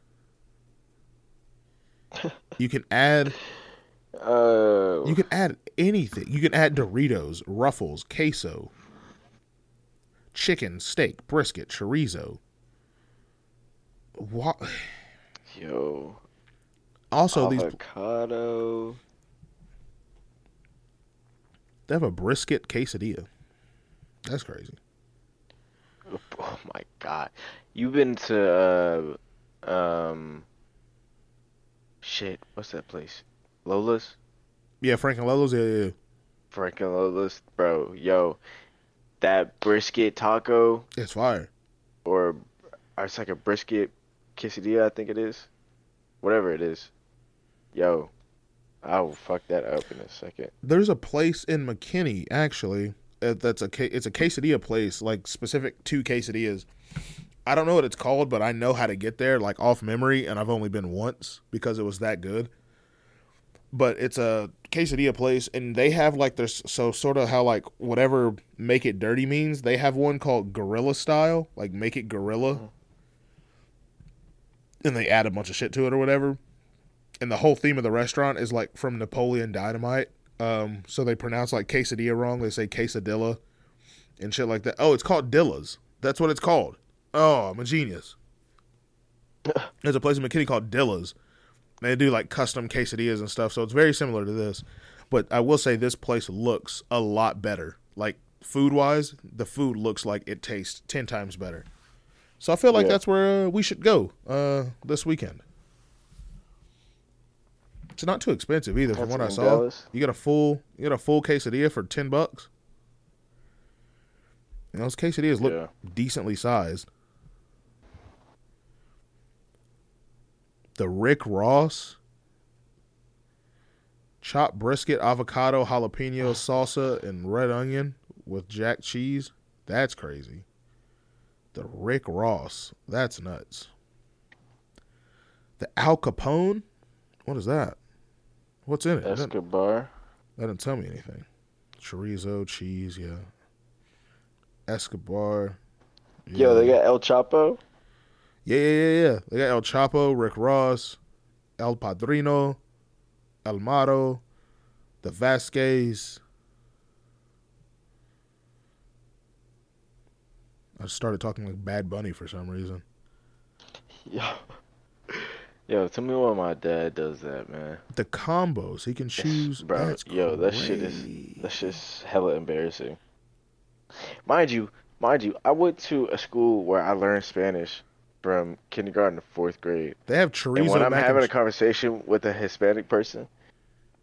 You can add uh, you can add anything. You can add Doritos, Ruffles, queso, chicken, steak, brisket, chorizo. What? yo, Also, these avocado. they have a brisket quesadilla. That's crazy. Oh my god, you've been to uh, um, shit. What's that place? Lola's. Yeah, Frank and Lolo's. Yeah, yeah, yeah. Frank and Lola's, bro. Yo, that brisket taco It's fire. or, or it's like a brisket quesadilla, I think it is. Whatever it is. Yo, I will fuck that up in a second. There's a place in McKinney actually. uh, That's a it's a quesadilla place, like specific to quesadillas. I don't know what it's called, but I know how to get there, like off memory, and I've only been once because it was that good. But it's a quesadilla place, and they have like there's so sort of how like whatever make it dirty means. They have one called gorilla style, like make it gorilla, and they add a bunch of shit to it or whatever. And the whole theme of the restaurant is like from Napoleon Dynamite. Um, so they pronounce like quesadilla wrong. They say quesadilla and shit like that. Oh, it's called Dilla's. That's what it's called. Oh, I'm a genius. There's a place in McKinney called Dilla's. They do like custom quesadillas and stuff, so it's very similar to this. But I will say this place looks a lot better. Like food wise, the food looks like it tastes ten times better. So I feel like Yeah. that's where uh, we should go uh, this weekend. It's not too expensive either, from That's what I saw. Dallas? You get a full, you get a full quesadilla for ten bucks. And those quesadillas look Yeah. decently sized. The Rick Ross chopped brisket, avocado, jalapeno ah. salsa, and red onion with jack cheese. That's crazy. The Rick Ross. That's nuts. The Al Capone. What is that? What's in it? Escobar. that didn't tell me anything. Chorizo, cheese, yeah. Escobar. Yo, they got El Chapo. Yeah, yeah, yeah, yeah. They got El Chapo, Rick Ross, El Padrino, El Mato, the Vasquez. I started talking like Bad Bunny for some reason. Yo, yo, tell me why my dad does that, man. The combos he can choose. bro. That's yo, that shit is that's just hella embarrassing. Mind you, mind you, I went to a school where I learned Spanish from kindergarten to fourth grade. They have And when I'm mac and having a conversation with a Hispanic person,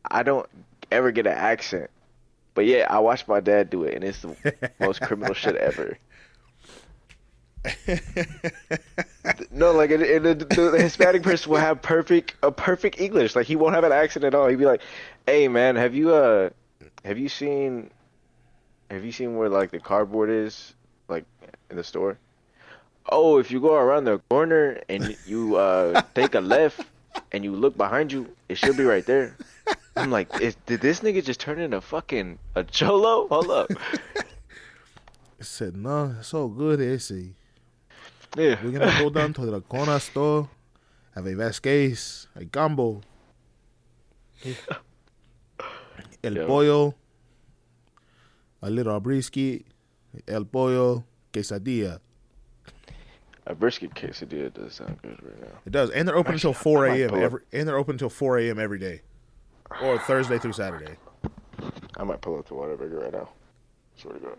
I don't ever get an accent. But yeah, I watch my dad do it, and it's the most criminal shit ever. No, like and, and the, the, the Hispanic person will have perfect a perfect English. Like he won't have an accent at all. He'd be like, "Hey man, have you uh, have you seen, have you seen where like the cardboard is, like in the store? Oh, if you go around the corner and you uh take a left and you look behind you, it should be right there. I'm like, is, did this nigga just turn into fucking a cholo? Hold up. He said, no, it's all good, ese. Yeah. We're gonna go down to the corner store, have a Vasquez, a gumbo, el Yo. pollo, a little brisket, el pollo, quesadilla. A brisket quesadilla does sound good right now. It does, and they're open until four a.m. every, and they're open until four a.m. every day, or Thursday through Saturday. I might pull up to Whataburger right now. Swear to God.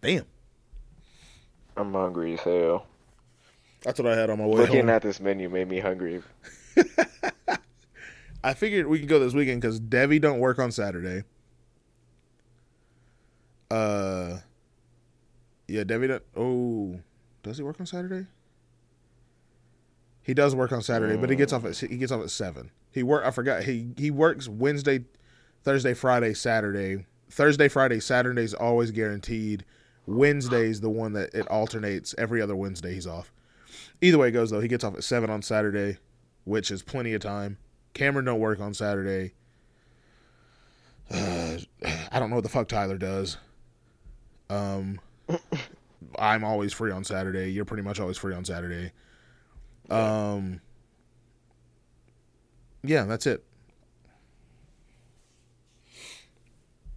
Damn, I'm hungry as hell. that's what I had on my way Looking home. at this menu made me hungry. I figured we could go this weekend because Devi don't work on Saturday. Uh, yeah, Devi don't. Oh, does he work on Saturday? He does work on Saturday, but he gets off at he gets off at seven. He work. I forgot. He he works Wednesday, Thursday, Friday, Saturday. Thursday, Friday, Saturday is always guaranteed. Wednesday's the one that it alternates. Every other Wednesday he's off. Either way it goes though, he gets off at seven on Saturday, which is plenty of time. Cameron don't work on Saturday. Uh, I don't know what the fuck Tyler does. Um, I'm always free on Saturday. You're pretty much always free on Saturday. Um, yeah, that's it.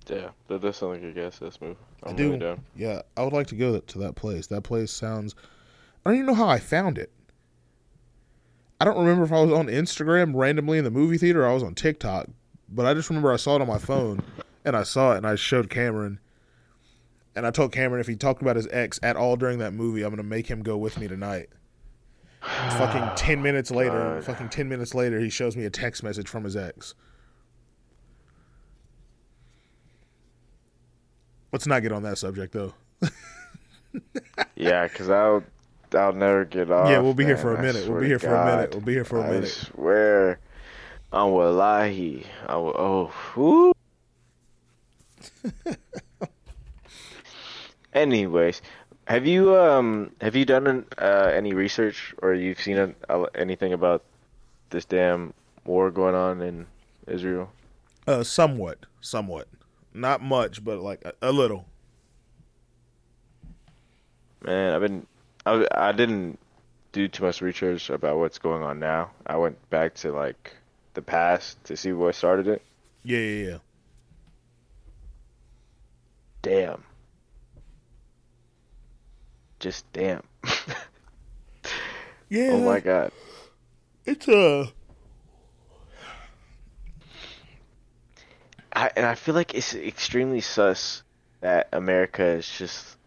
Yeah, that does sound like a gas test move. I'm I do. really down. Yeah, I would like to go to that place. That place sounds. I don't even know how I found it. I don't remember if I was on Instagram randomly in the movie theater or I was on TikTok, but I just remember I saw it on my phone and I saw it and I showed Cameron. And I told Cameron if he talked about his ex at all during that movie, I'm going to make him go with me tonight. fucking 10 minutes later, God. fucking 10 minutes later, he shows me a text message from his ex. Let's not get on that subject though. Yeah, because I'll, I'll never get off. Yeah, we'll be here for a minute. We'll be here for a minute. We'll be here for a I minute. swear. On wallahi. I will, oh, whoo. Anyways, have you um have you done an, uh, any research or you've seen an, uh, anything about this damn war going on in Israel? Uh, somewhat, somewhat, not much, but like a, a little. Man, I've been I I didn't do too much research about what's going on now. I went back to like the past to see what started it. Yeah, yeah, yeah. Damn. Just damn. Yeah. oh my god. It's uh and I feel like it's extremely sus that America is just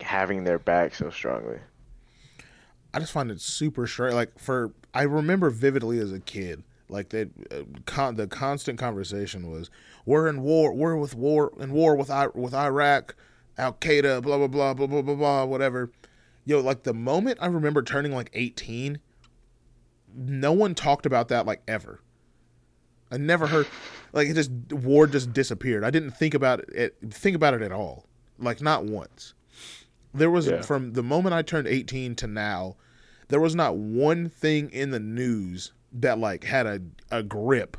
having their back so strongly. I just find it super strange. Like for I remember vividly as a kid, like that uh, con- the constant conversation was, "We're in war. We're with war in war with I- with Iraq, Al Qaeda, blah blah blah blah blah blah blah, whatever." Yo, like the moment I remember turning like eighteen, no one talked about that like ever. I never heard like it just war just disappeared. I didn't think about it think about it at all. Like not once. There was Yeah. from the moment I turned 18 to now, there was not one thing in the news that like had a a grip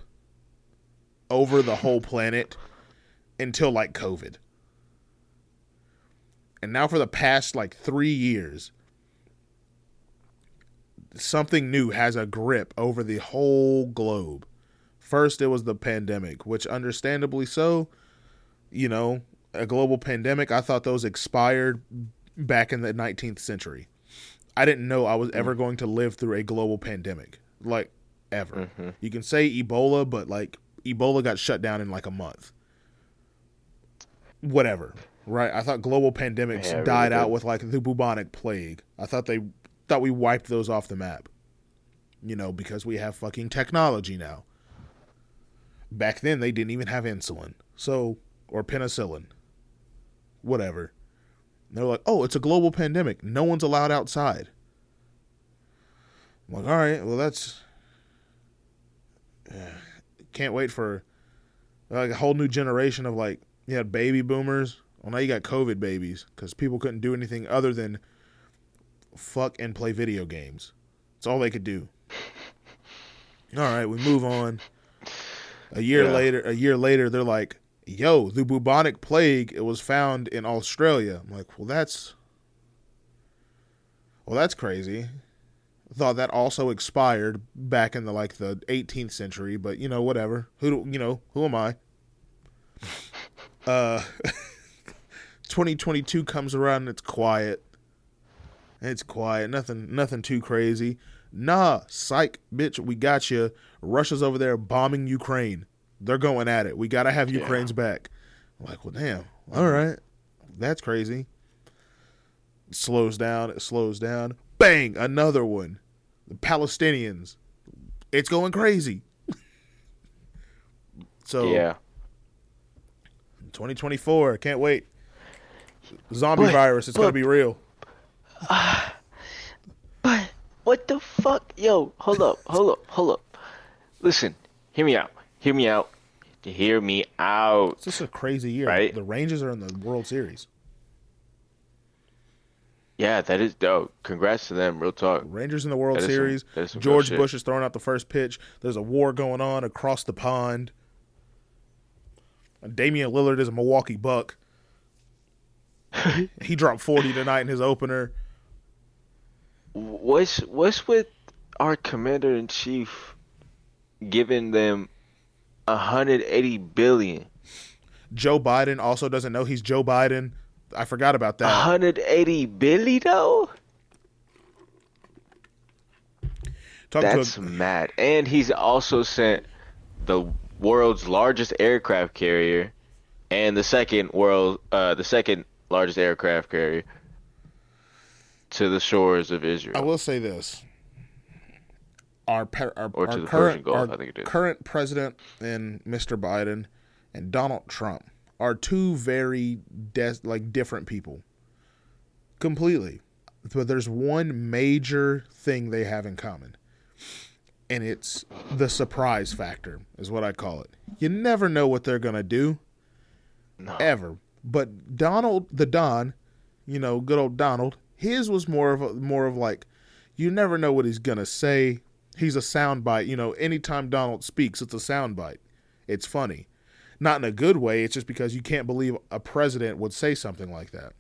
over the whole planet until like COVID. And now for the past like 3 years something new has a grip over the whole globe. First, it was the pandemic, which understandably so, you know, a global pandemic. I thought those expired back in the 19th century. I didn't know I was ever going to live through a global pandemic, like ever. Mhm. You can say Ebola, but like Ebola got shut down in like a month. Whatever, right? I thought global pandemics Yeah, it really died out with like the bubonic plague. I thought they thought we wiped those off the map. You know, because we have fucking technology now. Back then, they didn't even have insulin, so or penicillin, whatever. And they're like, "Oh, it's a global pandemic. No one's allowed outside." I'm like, "All right, well, that's can't wait for like a whole new generation of like you had baby boomers Well, now you got COVID babies because people couldn't do anything other than fuck and play video games. That's all they could do. All right, we move on. A year Yeah. later, a year later, they're like, "Yo, the bubonic plague it was found in Australia." I'm like, "Well, that's well, that's crazy." Thought that also expired back in the like the 18th century, but you know, whatever. Who do, you know, who am I? Uh 2022 comes around and it's quiet. It's quiet. Nothing nothing too crazy. Nah, psych, bitch, we got you. Russia's over there bombing Ukraine. They're going at it. We got to have Yeah. Ukraine's back. I'm like, well, damn. All right. That's crazy. It slows down. It slows down. Bang! Another one. The Palestinians. It's going crazy. so Yeah. 2024. Can't wait. Zombie But- virus. It's gonna be real. But what the fuck? Yo, hold up, hold up, hold up. Listen, hear me out. Hear me out. Hear me out. It's just a crazy year. Right. The Rangers are in the World Series. Yeah, that is dope. Congrats to them. Real talk. Rangers in the World That some- Series. some George. Bush is throwing out the first pitch. There's a war going on across the pond. And Damian Lillard is a Milwaukee Buck. he dropped 40 tonight in his opener. What's what's with our commander in chief giving them 180 billion? Joe Biden also doesn't know he's Joe Biden. I forgot about that. 180 billion though? Talking That's to a, mad. And he's also sent the world's largest aircraft carrier and the second world uh the second largest aircraft carrier to the shores of Israel. I will say this. Our, par- our, Or our current Gulf, our I think it is. current president and Mr. Biden and Donald Trump are two very des- like different people. Completely. But there's one major thing they have in common. And it's the surprise factor is what I call it. You never know what they're going to do No. ever. But Donald the Don, you know, good old Donald, his was more of a, more of like you never know what he's gonna say. He's a soundbite. You know, anytime Donald speaks, it's a soundbite. It's funny, not in a good way. It's just because you can't believe a president would say something like that,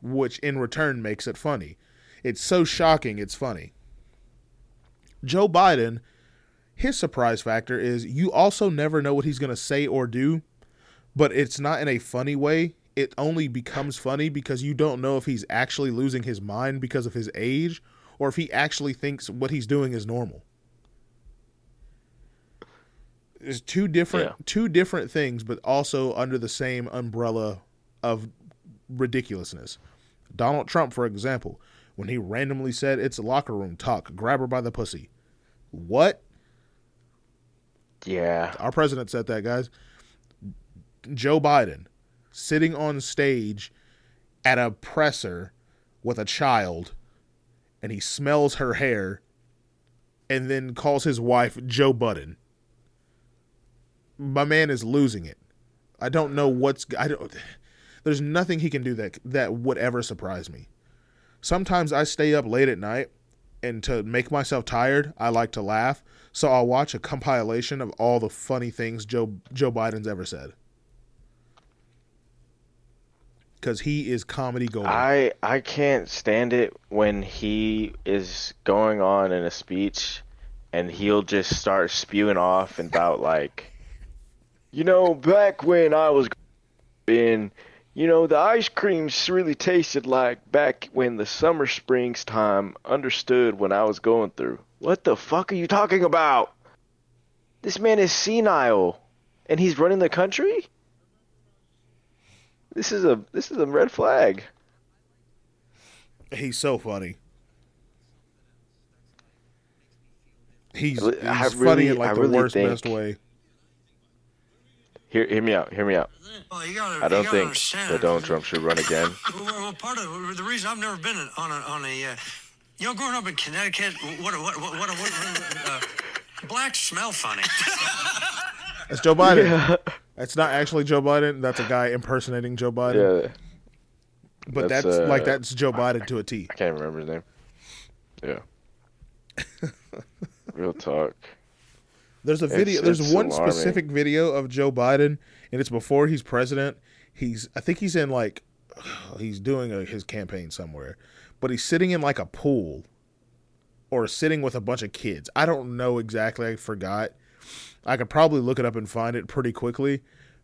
which in return makes it funny. It's so shocking. It's funny. Joe Biden, his surprise factor is you also never know what he's gonna say or do but it's not in a funny way. It only becomes funny because you don't know if he's actually losing his mind because of his age or if he actually thinks what he's doing is normal. There's two different Yeah. two different things but also under the same umbrella of ridiculousness. Donald Trump for example, when he randomly said it's locker room talk, grab her by the pussy. What? Yeah. Our president said that, guys. Joe Biden sitting on stage at a presser with a child and he smells her hair and then calls his wife Joe Budden. My man is losing it. I don't know what's I don't there's nothing he can do that that would ever surprise me. Sometimes I stay up late at night and to make myself tired, I like to laugh. So I'll watch a compilation of all the funny things Joe Joe Biden's ever said. Cuz he is comedy gold. I I can't stand it when he is going on in a speech and he'll just start spewing off about like you know back when I was in you know the ice creams really tasted like back when the summer springs time understood when I was going through. What the fuck are you talking about? This man is senile and he's running the country? This is a this is a red flag. He's so funny. He's, he's really- funny in like I the really worst think- best way. Hear, hear me out. Hear me out. Well, you gotta, I don't you think understand. that Donald Trump should run again. Well, well, well, part of the reason I've never been on a on a, uh, you know, growing up in Connecticut, what what what what, what uh, blacks smell funny. That's Joe Biden. It's not actually Joe Biden. That's a guy impersonating Joe Biden. Yeah, but that's, that's, uh, like that's Joe Biden to a T. I can't remember his name. Yeah. Real talk. There's a It's- video. there's it's one alarming. specific video of Joe Biden, and it's before he's president. He's I think he's in like he's doing a, his campaign somewhere, but he's sitting in like a pool or sitting with a bunch of kids. I don't know exactly. I forgot. I could probably look it up and find it pretty quickly,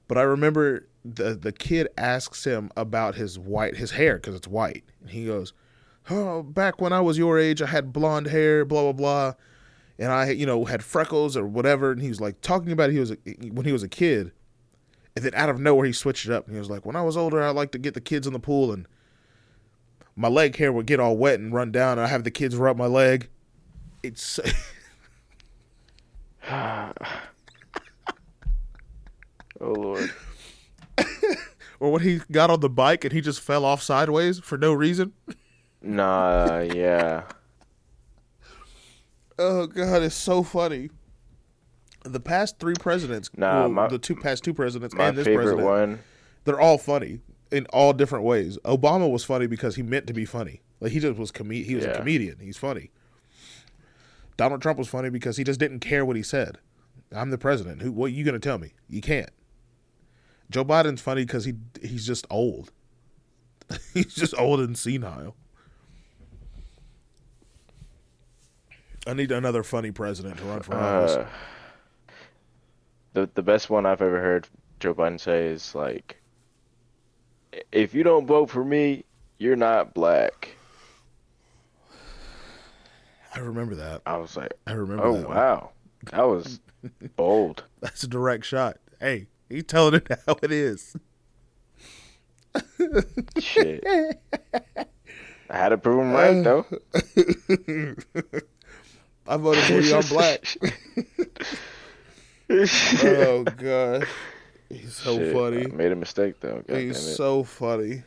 but I remember the the kid asks him about his white his hair because it's white, and he goes, "Oh, back when I was your age, I had blonde hair, blah blah blah." and I, you know, had freckles or whatever. And he was like talking about he was when he was a kid, and then out of nowhere he switched it up and he was like, "When I was older, I like to get the kids in the pool and my leg hair would get all wet and run down, and I have the kids rub my leg." It's Oh lord. or when he got on the bike and he just fell off sideways for no reason. Nah, yeah. Oh god, it's so funny. The past three presidents, Nah, well, my- the two past two presidents My and this favorite president, one. they're all funny in all different ways. Obama was funny because he meant to be funny. Like he just was com- he was a comedian. He's funny. Donald Trump was funny because he just didn't care what he said. I'm the president. Who what are you going to tell me? You can't. Joe Biden's funny because he he's just old. he's just old and senile. I need another funny president to run for office. Uh, the the best one I've ever heard Joe Biden say is like, "If you don't vote for me, you're not black." I remember that. I was like, I remember "Oh that. one. wow, that was bold." That's a direct shot. Hey, he's telling it how it is. Shit. I had to prove him right though. I voted for you. I'm black. oh god, he's so Shit, funny. I made a mistake though. God He's so funny.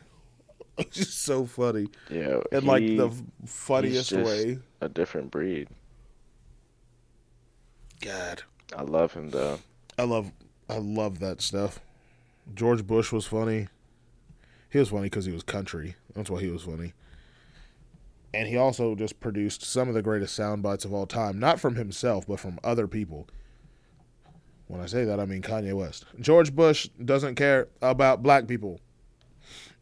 He's just so funny yeah, in like he- the funniest way. A different breed. God, I love him though. I love, I love that stuff. George Bush was funny. He was funny because he was country. That's why he was funny. And he also just produced some of the greatest sound bites of all time, not from himself, but from other people. When I say that, I mean Kanye West. George Bush doesn't care about black people.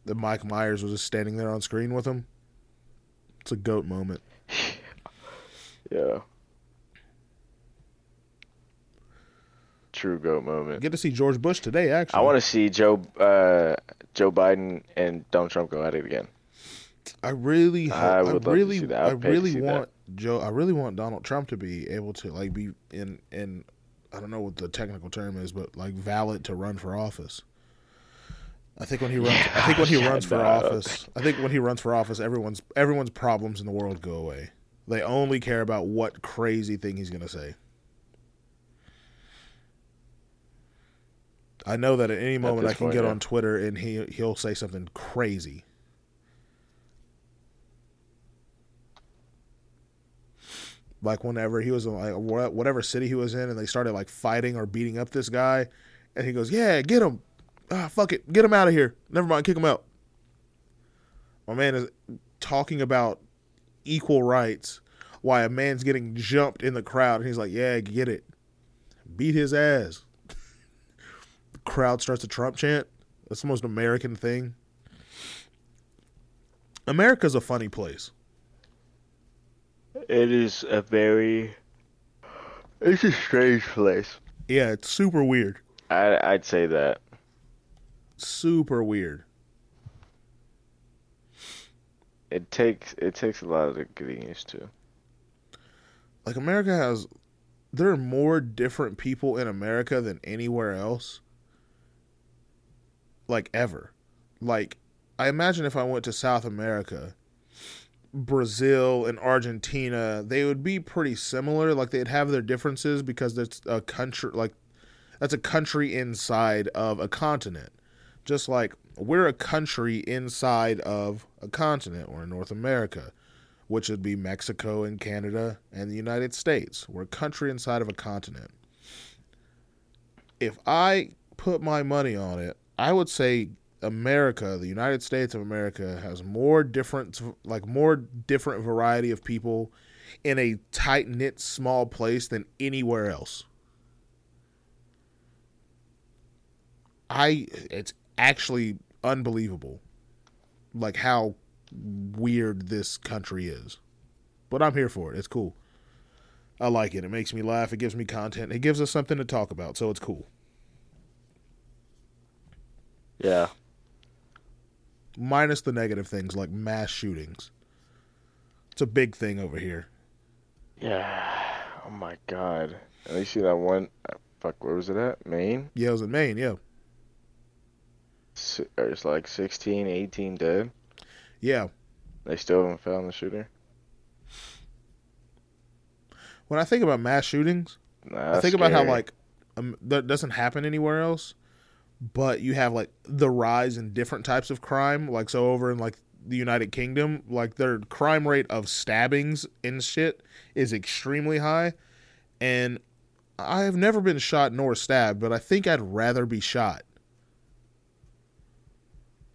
The Mike Myers was just standing there on screen with him. It's a goat moment. Yeah. True goat moment. Get to see George Bush today, actually. I want to see Joe uh, Joe Biden and Donald Trump go at it again. I really, I I, would love to really, see that. I to really see that. want Joe. I really want Donald Trump to be able to like be in in. I don't know what the technical term is, but like valid to run for office. I think when he runs, I think when he runs for no. office, I think when he runs for office, everyone's everyone's problems in the world go away. They only care about what crazy thing he's going to say. I know that at any moment this I can point, get yeah. on Twitter and he he'll say something crazy. Like whenever he was in like whatever city he was in, and they started like fighting or beating up this guy, and he goes, "Yeah, get him! Ah, fuck it, get him out of here. Never mind, kick him out." My man is talking about equal rights, why a man's getting jumped in the crowd, and he's like, "Yeah, get it, beat his ass." the crowd starts a Trump chant. That's the most American thing. America's a funny place. It is a very. It's a strange place. Yeah, it's super weird. I I'd say that. Super weird. It takes it takes a lot of getting used to. Like America has there are more different people in America than anywhere else. Like ever. Like I imagine if I went to South America, Brazil and Argentina, they would be pretty similar. Like they'd have their differences because that's a country like that's a country inside of a continent. Just like we're a country inside of a continent. In North America, which would be Mexico and Canada and the United States. We're a country inside of a continent. If I put my money on it, I would say America, the United States of America, has more different, like more different variety of people in a tight knit small place than anywhere else. I, it's actually unbelievable, like how weird this country is. But I'm here for it. It's cool. I like it. It makes me laugh. It gives me content. It gives us something to talk about, so it's cool. Yeah. Minus the negative things like mass shootings. It's a big thing over here. Yeah. Oh my god. At least see that one. Fuck, where was it at? Maine? Yeah, it was in Maine, yeah. It's like 16, 18 dead. Yeah. They still haven't found the shooter. When I think about mass shootings, Nah, I think about how like um, that doesn't happen anywhere else, but you have like the rise in different types of crime. Like so over in like the United Kingdom, like their crime rate of stabbings and shit is extremely high. And I have never been shot nor stabbed, but I think I'd rather be shot.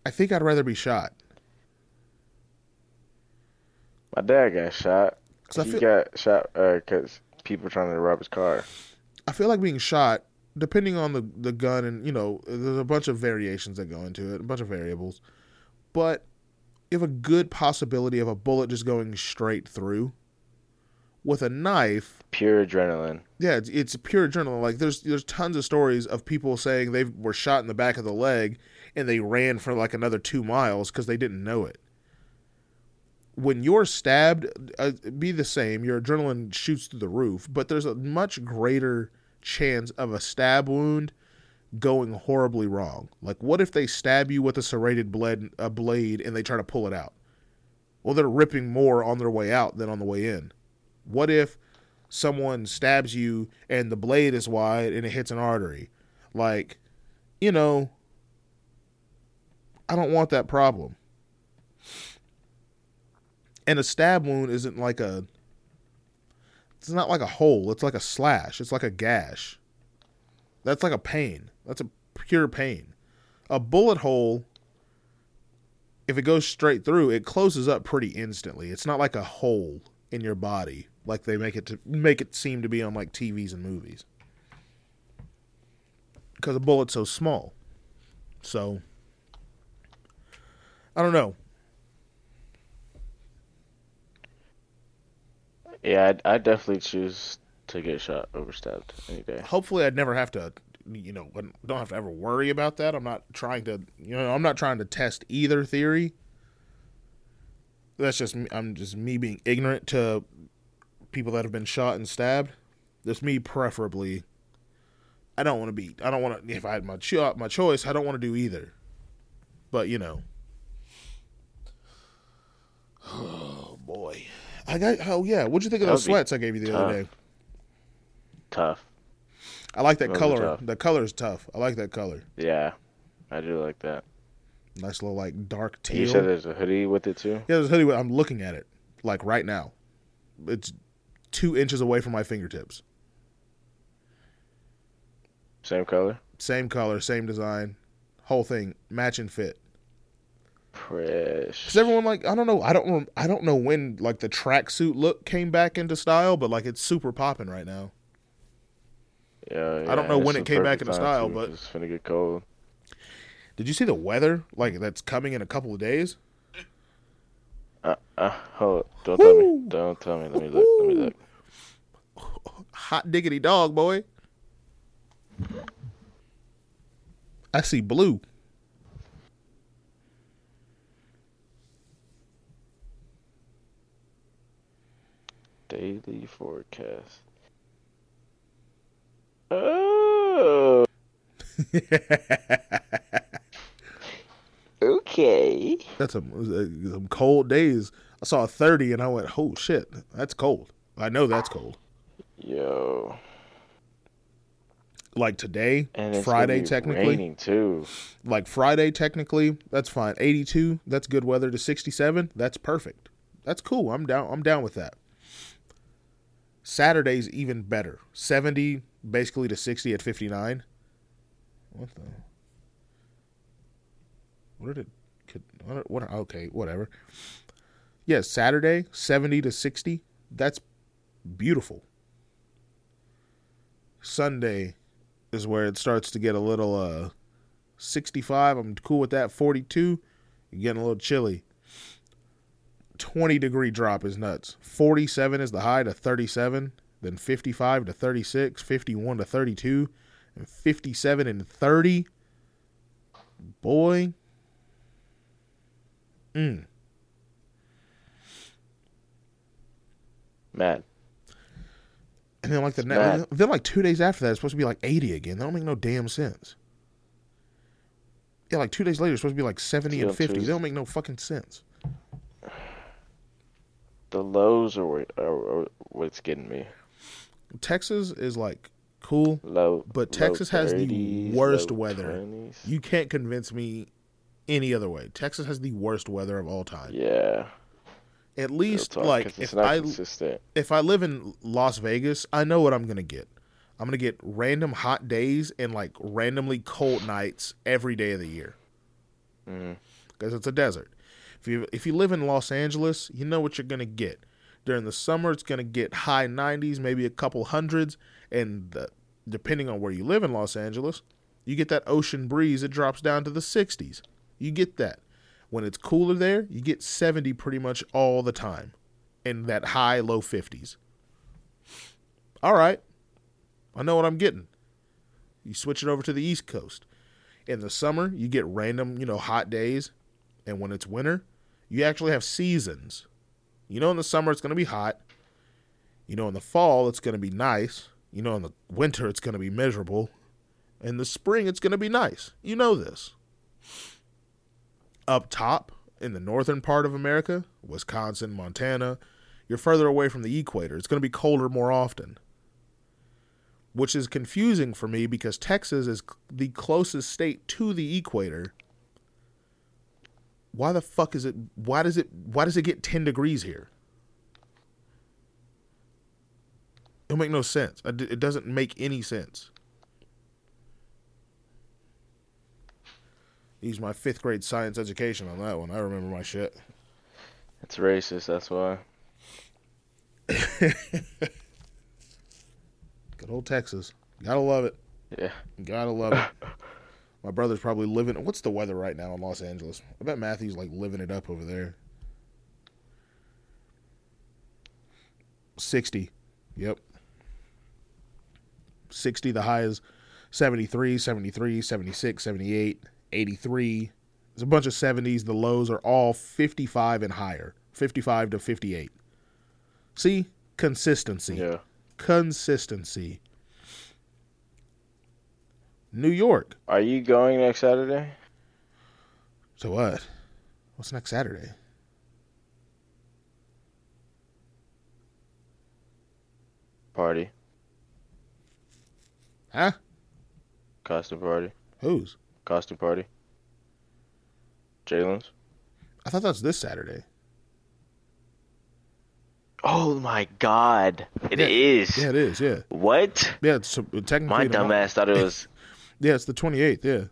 I think I'd rather be shot. My dad got shot. he feel- got shot uh, because people trying to rob his car. I feel like being shot, depending on the the gun, and you know, there's a bunch of variations that go into it, a bunch of variables. But you have a good possibility of a bullet just going straight through. With a knife, Pure adrenaline. yeah, it's, it's pure adrenaline. Like there's there's tons of stories of people saying they were shot in the back of the leg and they ran for like another two miles because they didn't know it. When you're stabbed, uh, be the same. Your adrenaline shoots through the roof, but there's a much greater chance of a stab wound going horribly wrong. Like, what if they stab you with a serrated blade, a blade and they try to pull it out? Well, they're ripping more on their way out than on the way in. What if someone stabs you and the blade is wide and it hits an artery? Like, you know, I don't want that problem. And a stab wound isn't like a it's not like a hole, it's like a slash, it's like a gash. That's like a pain. That's a pure pain. A bullet hole if it goes straight through, it closes up pretty instantly. It's not like a hole in your body like they make it to make it seem to be on like TVs and movies. Because a bullet's so small. So I don't know. Yeah, I'd, I'd definitely choose to get shot over stabbed any day. Hopefully, I'd never have to, you know, don't have to ever worry about that. I'm not trying to, you know, I'm not trying to test either theory. That's just me, I'm just me being ignorant to people that have been shot and stabbed. That's me preferably. I don't want to be. I don't want to. If I had my cho- my choice, I don't want to do either. But you know. Oh boy, I got. Oh yeah, what'd you think of those sweats I gave you the tough. other day? Tough. I like that Those color. The color's tough. I like that color. Yeah, I do like that. Nice little like dark And You said there's a hoodie with it too. yeah, there's a hoodie. with- I'm looking at it like right now. It's two inches away from my fingertips. Same color. Same color, same design, whole thing match and fit. Fresh. Cause everyone like I don't know I don't rem- I don't know when like the tracksuit look came back into style, but like it's super popping right now. Yeah, I don't know when it came back into style, too, but- it's gonna get cold. Did you see the weather like that's coming in a couple of days? Uh, uh, hold up. Don't tell me. Don't tell me. Let me look. Let me look. Hot diggity dog, boy. I see blue. Daily forecast. Oh. okay. That's some, some cold days. I saw a 30 and I went, oh shit, that's cold. I know that's cold. Yo. Like today, And Friday technically. raining too. Like Friday technically, that's fine. 82, that's good weather to 67, that's perfect. That's cool. I'm down I'm down with that. Saturday's even better. 70 basically to 60 at 59. What the? What did it? Could, what, what? Okay, whatever. Yeah, Saturday, seventy to sixty. That's beautiful. Sunday is where it starts to get a little uh 65. I'm cool with that. 42, you're getting a little chilly. 20 degree drop is nuts. 47 is the high to 37, then 55 to 36, 51 to 32, and 57 and 30. Boy. Mm. Mad. And then like the It's ne- bad. then like two days after that, it's supposed to be like 80 again. That don't make no damn sense. Yeah, like two days later, it's supposed to be like 70 and Yeah, 50. They don't make no fucking sense. The lows are, what- are, are what's getting me. Texas is like cool. Low. But low Texas has the worst weather. 20s. You can't convince me any other way. Texas has the worst weather of all time. Yeah. At least talk, like if not I consistent. if I live in Las Vegas, I know what I'm gonna get. I'm gonna get random hot days and like randomly cold nights every day of the year mm-hmm. because it's a desert. If you if you live in Los Angeles, you know what you're gonna get. During the summer, it's gonna get high 90s, maybe a couple hundreds, and the, depending on where you live in Los Angeles, you get that ocean breeze. It drops down to the 60s. You get that. When it's cooler there, you get 70 pretty much all the time, in that high low 50s. All right, I know what I'm getting. You switch it over to the East Coast. In the summer, you get random, you know, hot days, and when it's winter, you actually have seasons. You know, in the summer it's going to be hot. You know, in the fall it's going to be nice. You know, in the winter it's going to be miserable. In the spring it's going to be nice. You know this. Up top in the northern part of America, Wisconsin, Montana, you're further away from the equator. It's going to be colder more often. Which is confusing for me because Texas is the closest state to the equator why the fuck is it why does it why does it get 10 degrees here? It don't make no sense. It doesn't make any sense. Use my fifth grade science education on that one. I remember my shit. It's racist. That's why. good old texas. Gotta love it. Yeah. gotta love it my brother's probably living what's the weather right now in los angeles? I bet matthew's like living it up over there. 60 yep. 60 the high is 73 73 76 78 83 there's a bunch of 70s the lows are all 55 and higher. 55 to 58 see? Consistency. Yeah. consistency new york Are you going next Saturday? so what what's next saturday Party. huh Costume party. whose Costume party. Jalen's. i thought that's this saturday Oh my God! It Yeah. is. yeah it is yeah What? yeah it's technically My dumbass thought it was. yeah it's the 28th yeah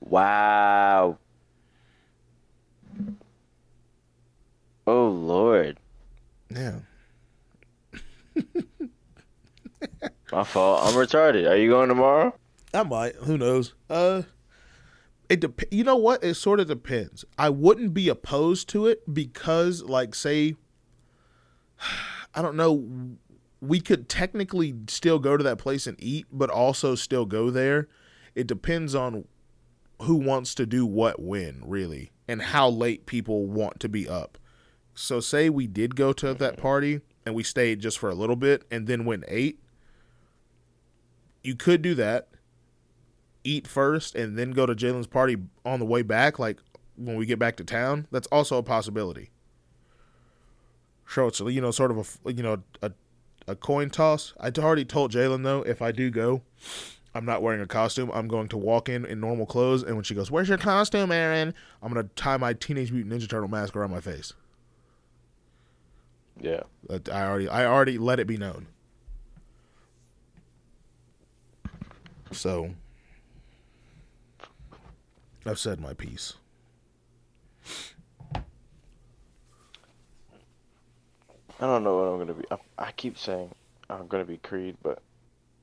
wow. Oh Lord. yeah My fault. I'm retarded. Are you going tomorrow? I might. Who knows? Uh, it dep- You know what? It sort of depends. I wouldn't be opposed to it because, like, say, I don't know, we could technically still go to that place and eat, but also still go there. It depends on who wants to do what when, really, and how late people want to be up. So, say we did go to that mm-hmm. party and we stayed just for a little bit and then went ate. You could do that eat first and then go to Jalen's party on the way back, like when we get back to town, that's also a possibility. So it's you know sort of a you know a a coin toss. I already told Jalen though if I do go, I'm not wearing a costume. I'm going to walk in in normal clothes, and when she goes, "Where's your costume, Aaron?" I'm gonna tie my Teenage Mutant Ninja Turtle mask around my face. Yeah. I already I already let it be known. So I've said my piece. I don't know what I'm gonna be. I, I keep saying I'm gonna be Creed, but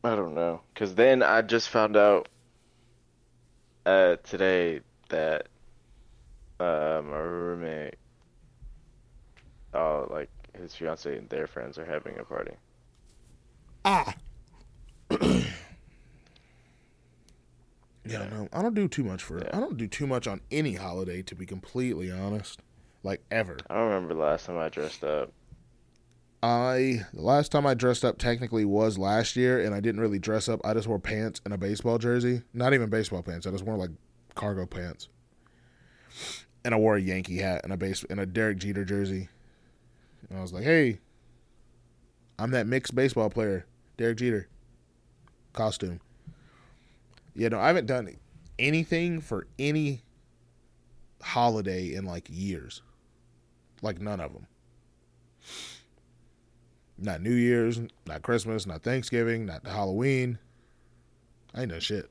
I don't know. Cause then I just found out uh, today that uh, my roommate, uh, like his fiance and their friends are having a party. Ah. Yeah, no, I don't do too much for. Yeah. I don't do too much on any holiday, to be completely honest. Like ever. I don't remember the last time I dressed up. I the last time I dressed up technically was last year, and I didn't really dress up. I just wore pants and a baseball jersey. Not even baseball pants. I just wore like cargo pants, and I wore a Yankee hat and a base and a Derek Jeter jersey. And I was like, "Hey, I'm that mixed baseball player, Derek Jeter." Costume. Yeah, no, I haven't done anything for any holiday in like years. Like none of them. Not New Year's, not Christmas, not Thanksgiving, not Halloween. I ain't done shit.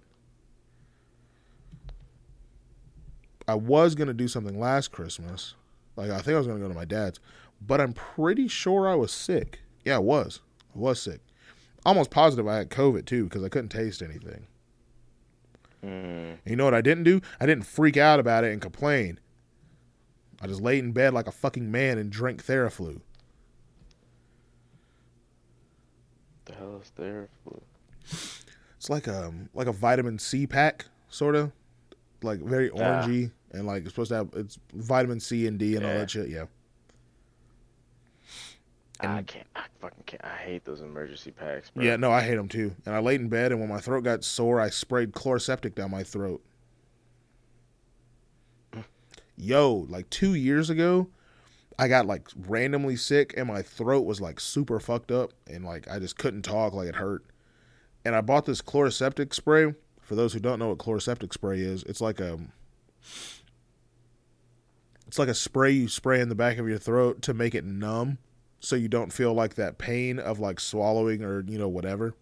I was gonna do something last Christmas. Like I think I was gonna go to my dad's, but I'm pretty sure I was sick. Yeah, I was. I was sick. Almost positive I had COVID too because I couldn't taste anything. Mm, you know what I didn't do? I didn't freak out about it and complain. I just laid in bed like a fucking man and drank Theraflu. The hell is there? for? It's like a like a vitamin C pack, sort of, like very Ah. orangey and like it's supposed to have it's vitamin C and D and all that shit. Yeah, I can't. I fucking can't. I hate those emergency packs, bro. yeah. No, I hate them too. And I laid in bed and when my throat got sore, I sprayed Chloraseptic down my throat. Yo, like two years ago, I got like randomly sick and my throat was like super fucked up and like I just couldn't talk, like it hurt. And I bought this Chloraseptic spray. For those who don't know what Chloraseptic spray is, it's like a it's like a spray you spray in the back of your throat to make it numb so you don't feel like that pain of like swallowing or you know whatever.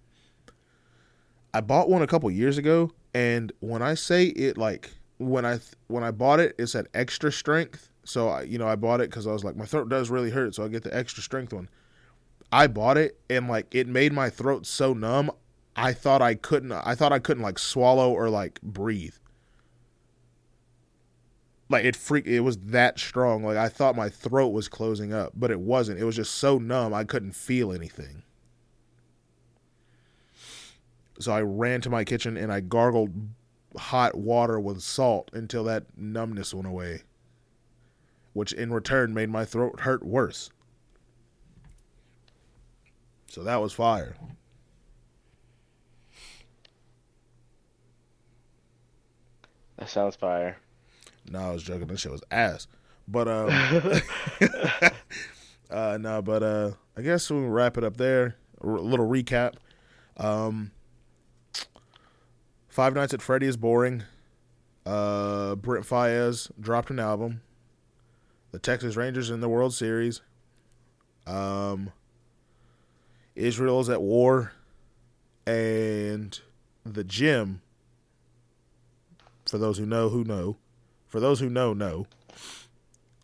I bought one a couple years ago and when I say it like when I when I bought it it said extra strength. So I, you know I bought it cuz I was like my throat does really hurt so I get the extra strength one. I bought it and like it made my throat so numb I thought I couldn't I thought I couldn't like swallow or like breathe. Like it freak it was that strong. Like I thought my throat was closing up, but it wasn't. It was just so numb I couldn't feel anything. So I ran to my kitchen and I gargled hot water with salt until that numbness went away. Which in return made my throat hurt worse. So that was fire. That sounds fire. No, I was joking. This shit was ass. But um, uh, no, but uh, I guess we'll wrap it up there. A little recap. Um, Five Nights at Freddy is boring. Uh, Brent Faiyaz dropped an album. The Texas Rangers in the World Series. Um, Israel is at war, and the gym. For those who know, who know. For those who know, know.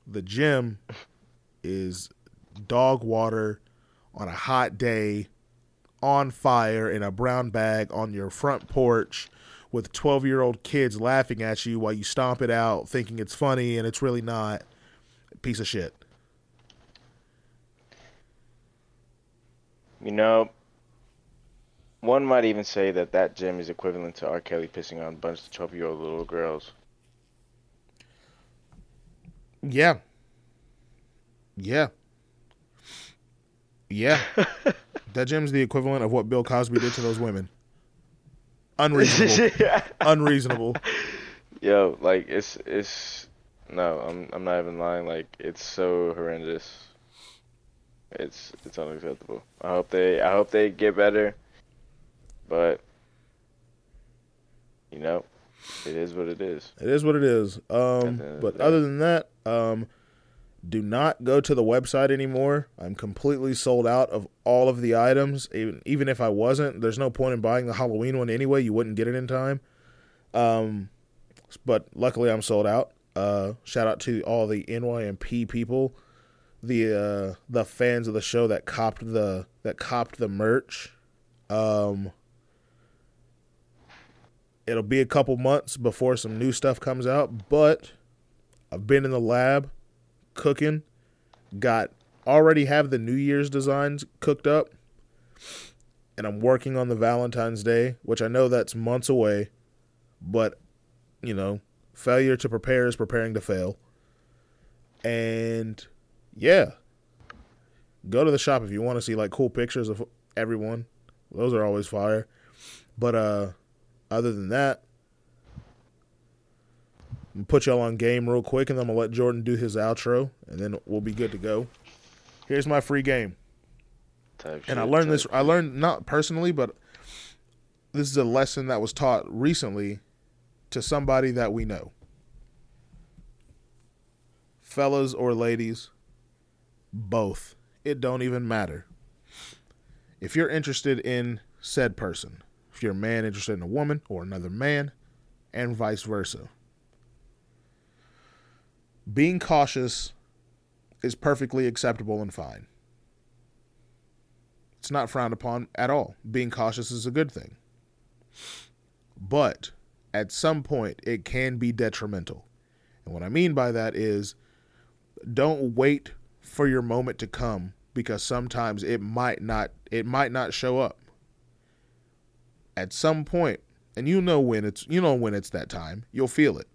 The gym is dog water on a hot day, on fire in a brown bag on your front porch with 12 year old kids laughing at you while you stomp it out, thinking it's funny and it's really not. Piece of shit. You know, one might even say that that gym is equivalent to R. Kelly pissing on a bunch of 12 year old little girls. Yeah. Yeah. Yeah. that gym's the equivalent of what Bill Cosby did to those women. Unreasonable. Unreasonable. Yo, like it's it's no, I'm I'm not even lying. Like it's so horrendous. It's it's unacceptable. I hope they I hope they get better, but you know, it is what it is. It is what it is. Um, the end of but other than that, um, do not go to the website anymore. I'm completely sold out of all of the items. Even even if I wasn't, there's no point in buying the Halloween one anyway. You wouldn't get it in time. Um, but luckily I'm sold out. Uh, shout out to all the NYMP people, the uh, the fans of the show that copped the that copped the merch. Um, it'll be a couple months before some new stuff comes out, but I've been in the lab cooking, got already have the New Year's designs cooked up, and I'm working on the Valentine's Day, which I know that's months away, but you know, failure to prepare is preparing to fail. And yeah, go to the shop if you want to see like cool pictures of everyone. Those are always fire. But uh other than that, I'm gonna put y'all on game real quick and then I'm gonna let Jordan do his outro and then we'll be good to go. Here's my free game. Type And I learned this I learned not personally, but this is a lesson that was taught recently to somebody that we know. Fellas or ladies, both. It don't even matter. If you're interested in said person, if you're a man interested in a woman or another man, and vice versa. Being cautious is perfectly acceptable and fine. It's not frowned upon at all. Being cautious is a good thing. But at some point, it can be detrimental. And what I mean by that is don't wait for your moment to come because sometimes it might not it might not show up. At some point, and you know when it's you know when it's that time, you'll feel it.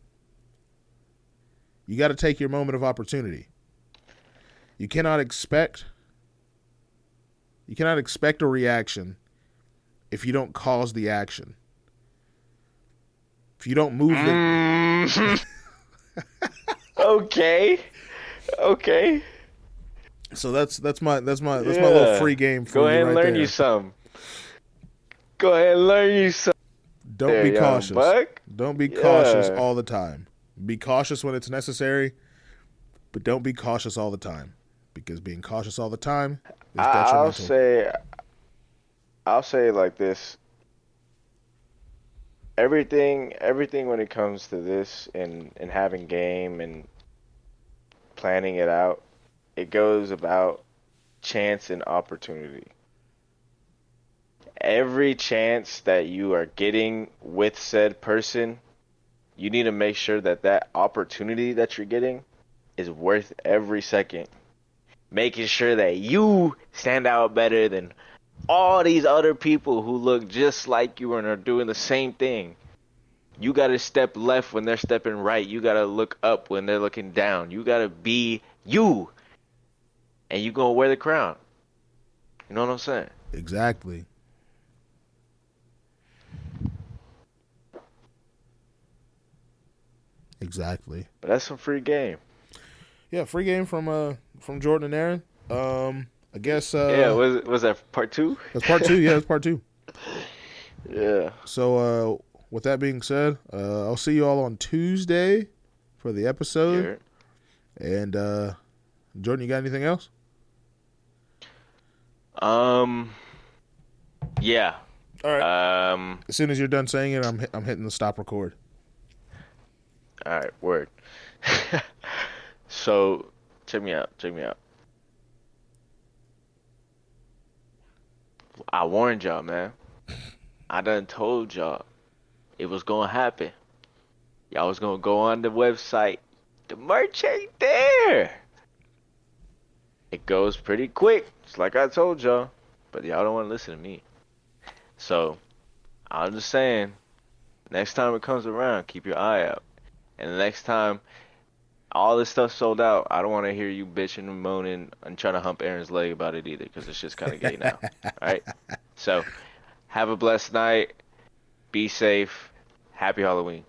You got to take your moment of opportunity. You cannot expect you cannot expect a reaction if you don't cause the action. If you don't move the Mm. okay. Okay. So that's that's my that's my that's my little free game for Go ahead and right learn there. you some. Go ahead and learn you some. Don't there, be cautious. buck. Don't be cautious all the time. Be cautious when it's necessary, but don't be cautious all the time because being cautious all the time is detrimental. I'll say, I'll say it like this. Everything, everything when it comes to this and and having game and planning it out, it goes about chance and opportunity. Every chance that you are getting with said person, you need to make sure that that opportunity that you're getting is worth every second making sure that you stand out better than all these other people who look just like you and are doing the same thing. You got to step left when they're stepping right. You got to look up when they're looking down. You got to be you. And you going to wear the crown. You know what I'm saying? Exactly. Exactly. But that's some free game. Yeah, free game from uh from Jordan and Aaron. Um, I guess uh, yeah, was was that part 2? that's part two. Yeah, that's part two. Yeah. So uh, with that being said, uh, I'll see you all on Tuesday for the episode. And uh, Jordan, you got anything else? Um yeah. All right. Um as soon as you're done saying it, I'm I'm hitting the stop record. All right, word. so, check me out. Check me out. I warned y'all, man. I done told y'all it was gonna happen. Y'all was gonna go on the website. The merch ain't there. It goes pretty quick, just like I told y'all. But y'all don't want to listen to me. So, I'm just saying, next time it comes around, keep your eye out. And the next time all this stuff sold out, I don't want to hear you bitching and moaning and trying to hump Aaron's leg about it either, because it's just kind of gay now. all right. So, have a blessed night. Be safe. Happy Halloween.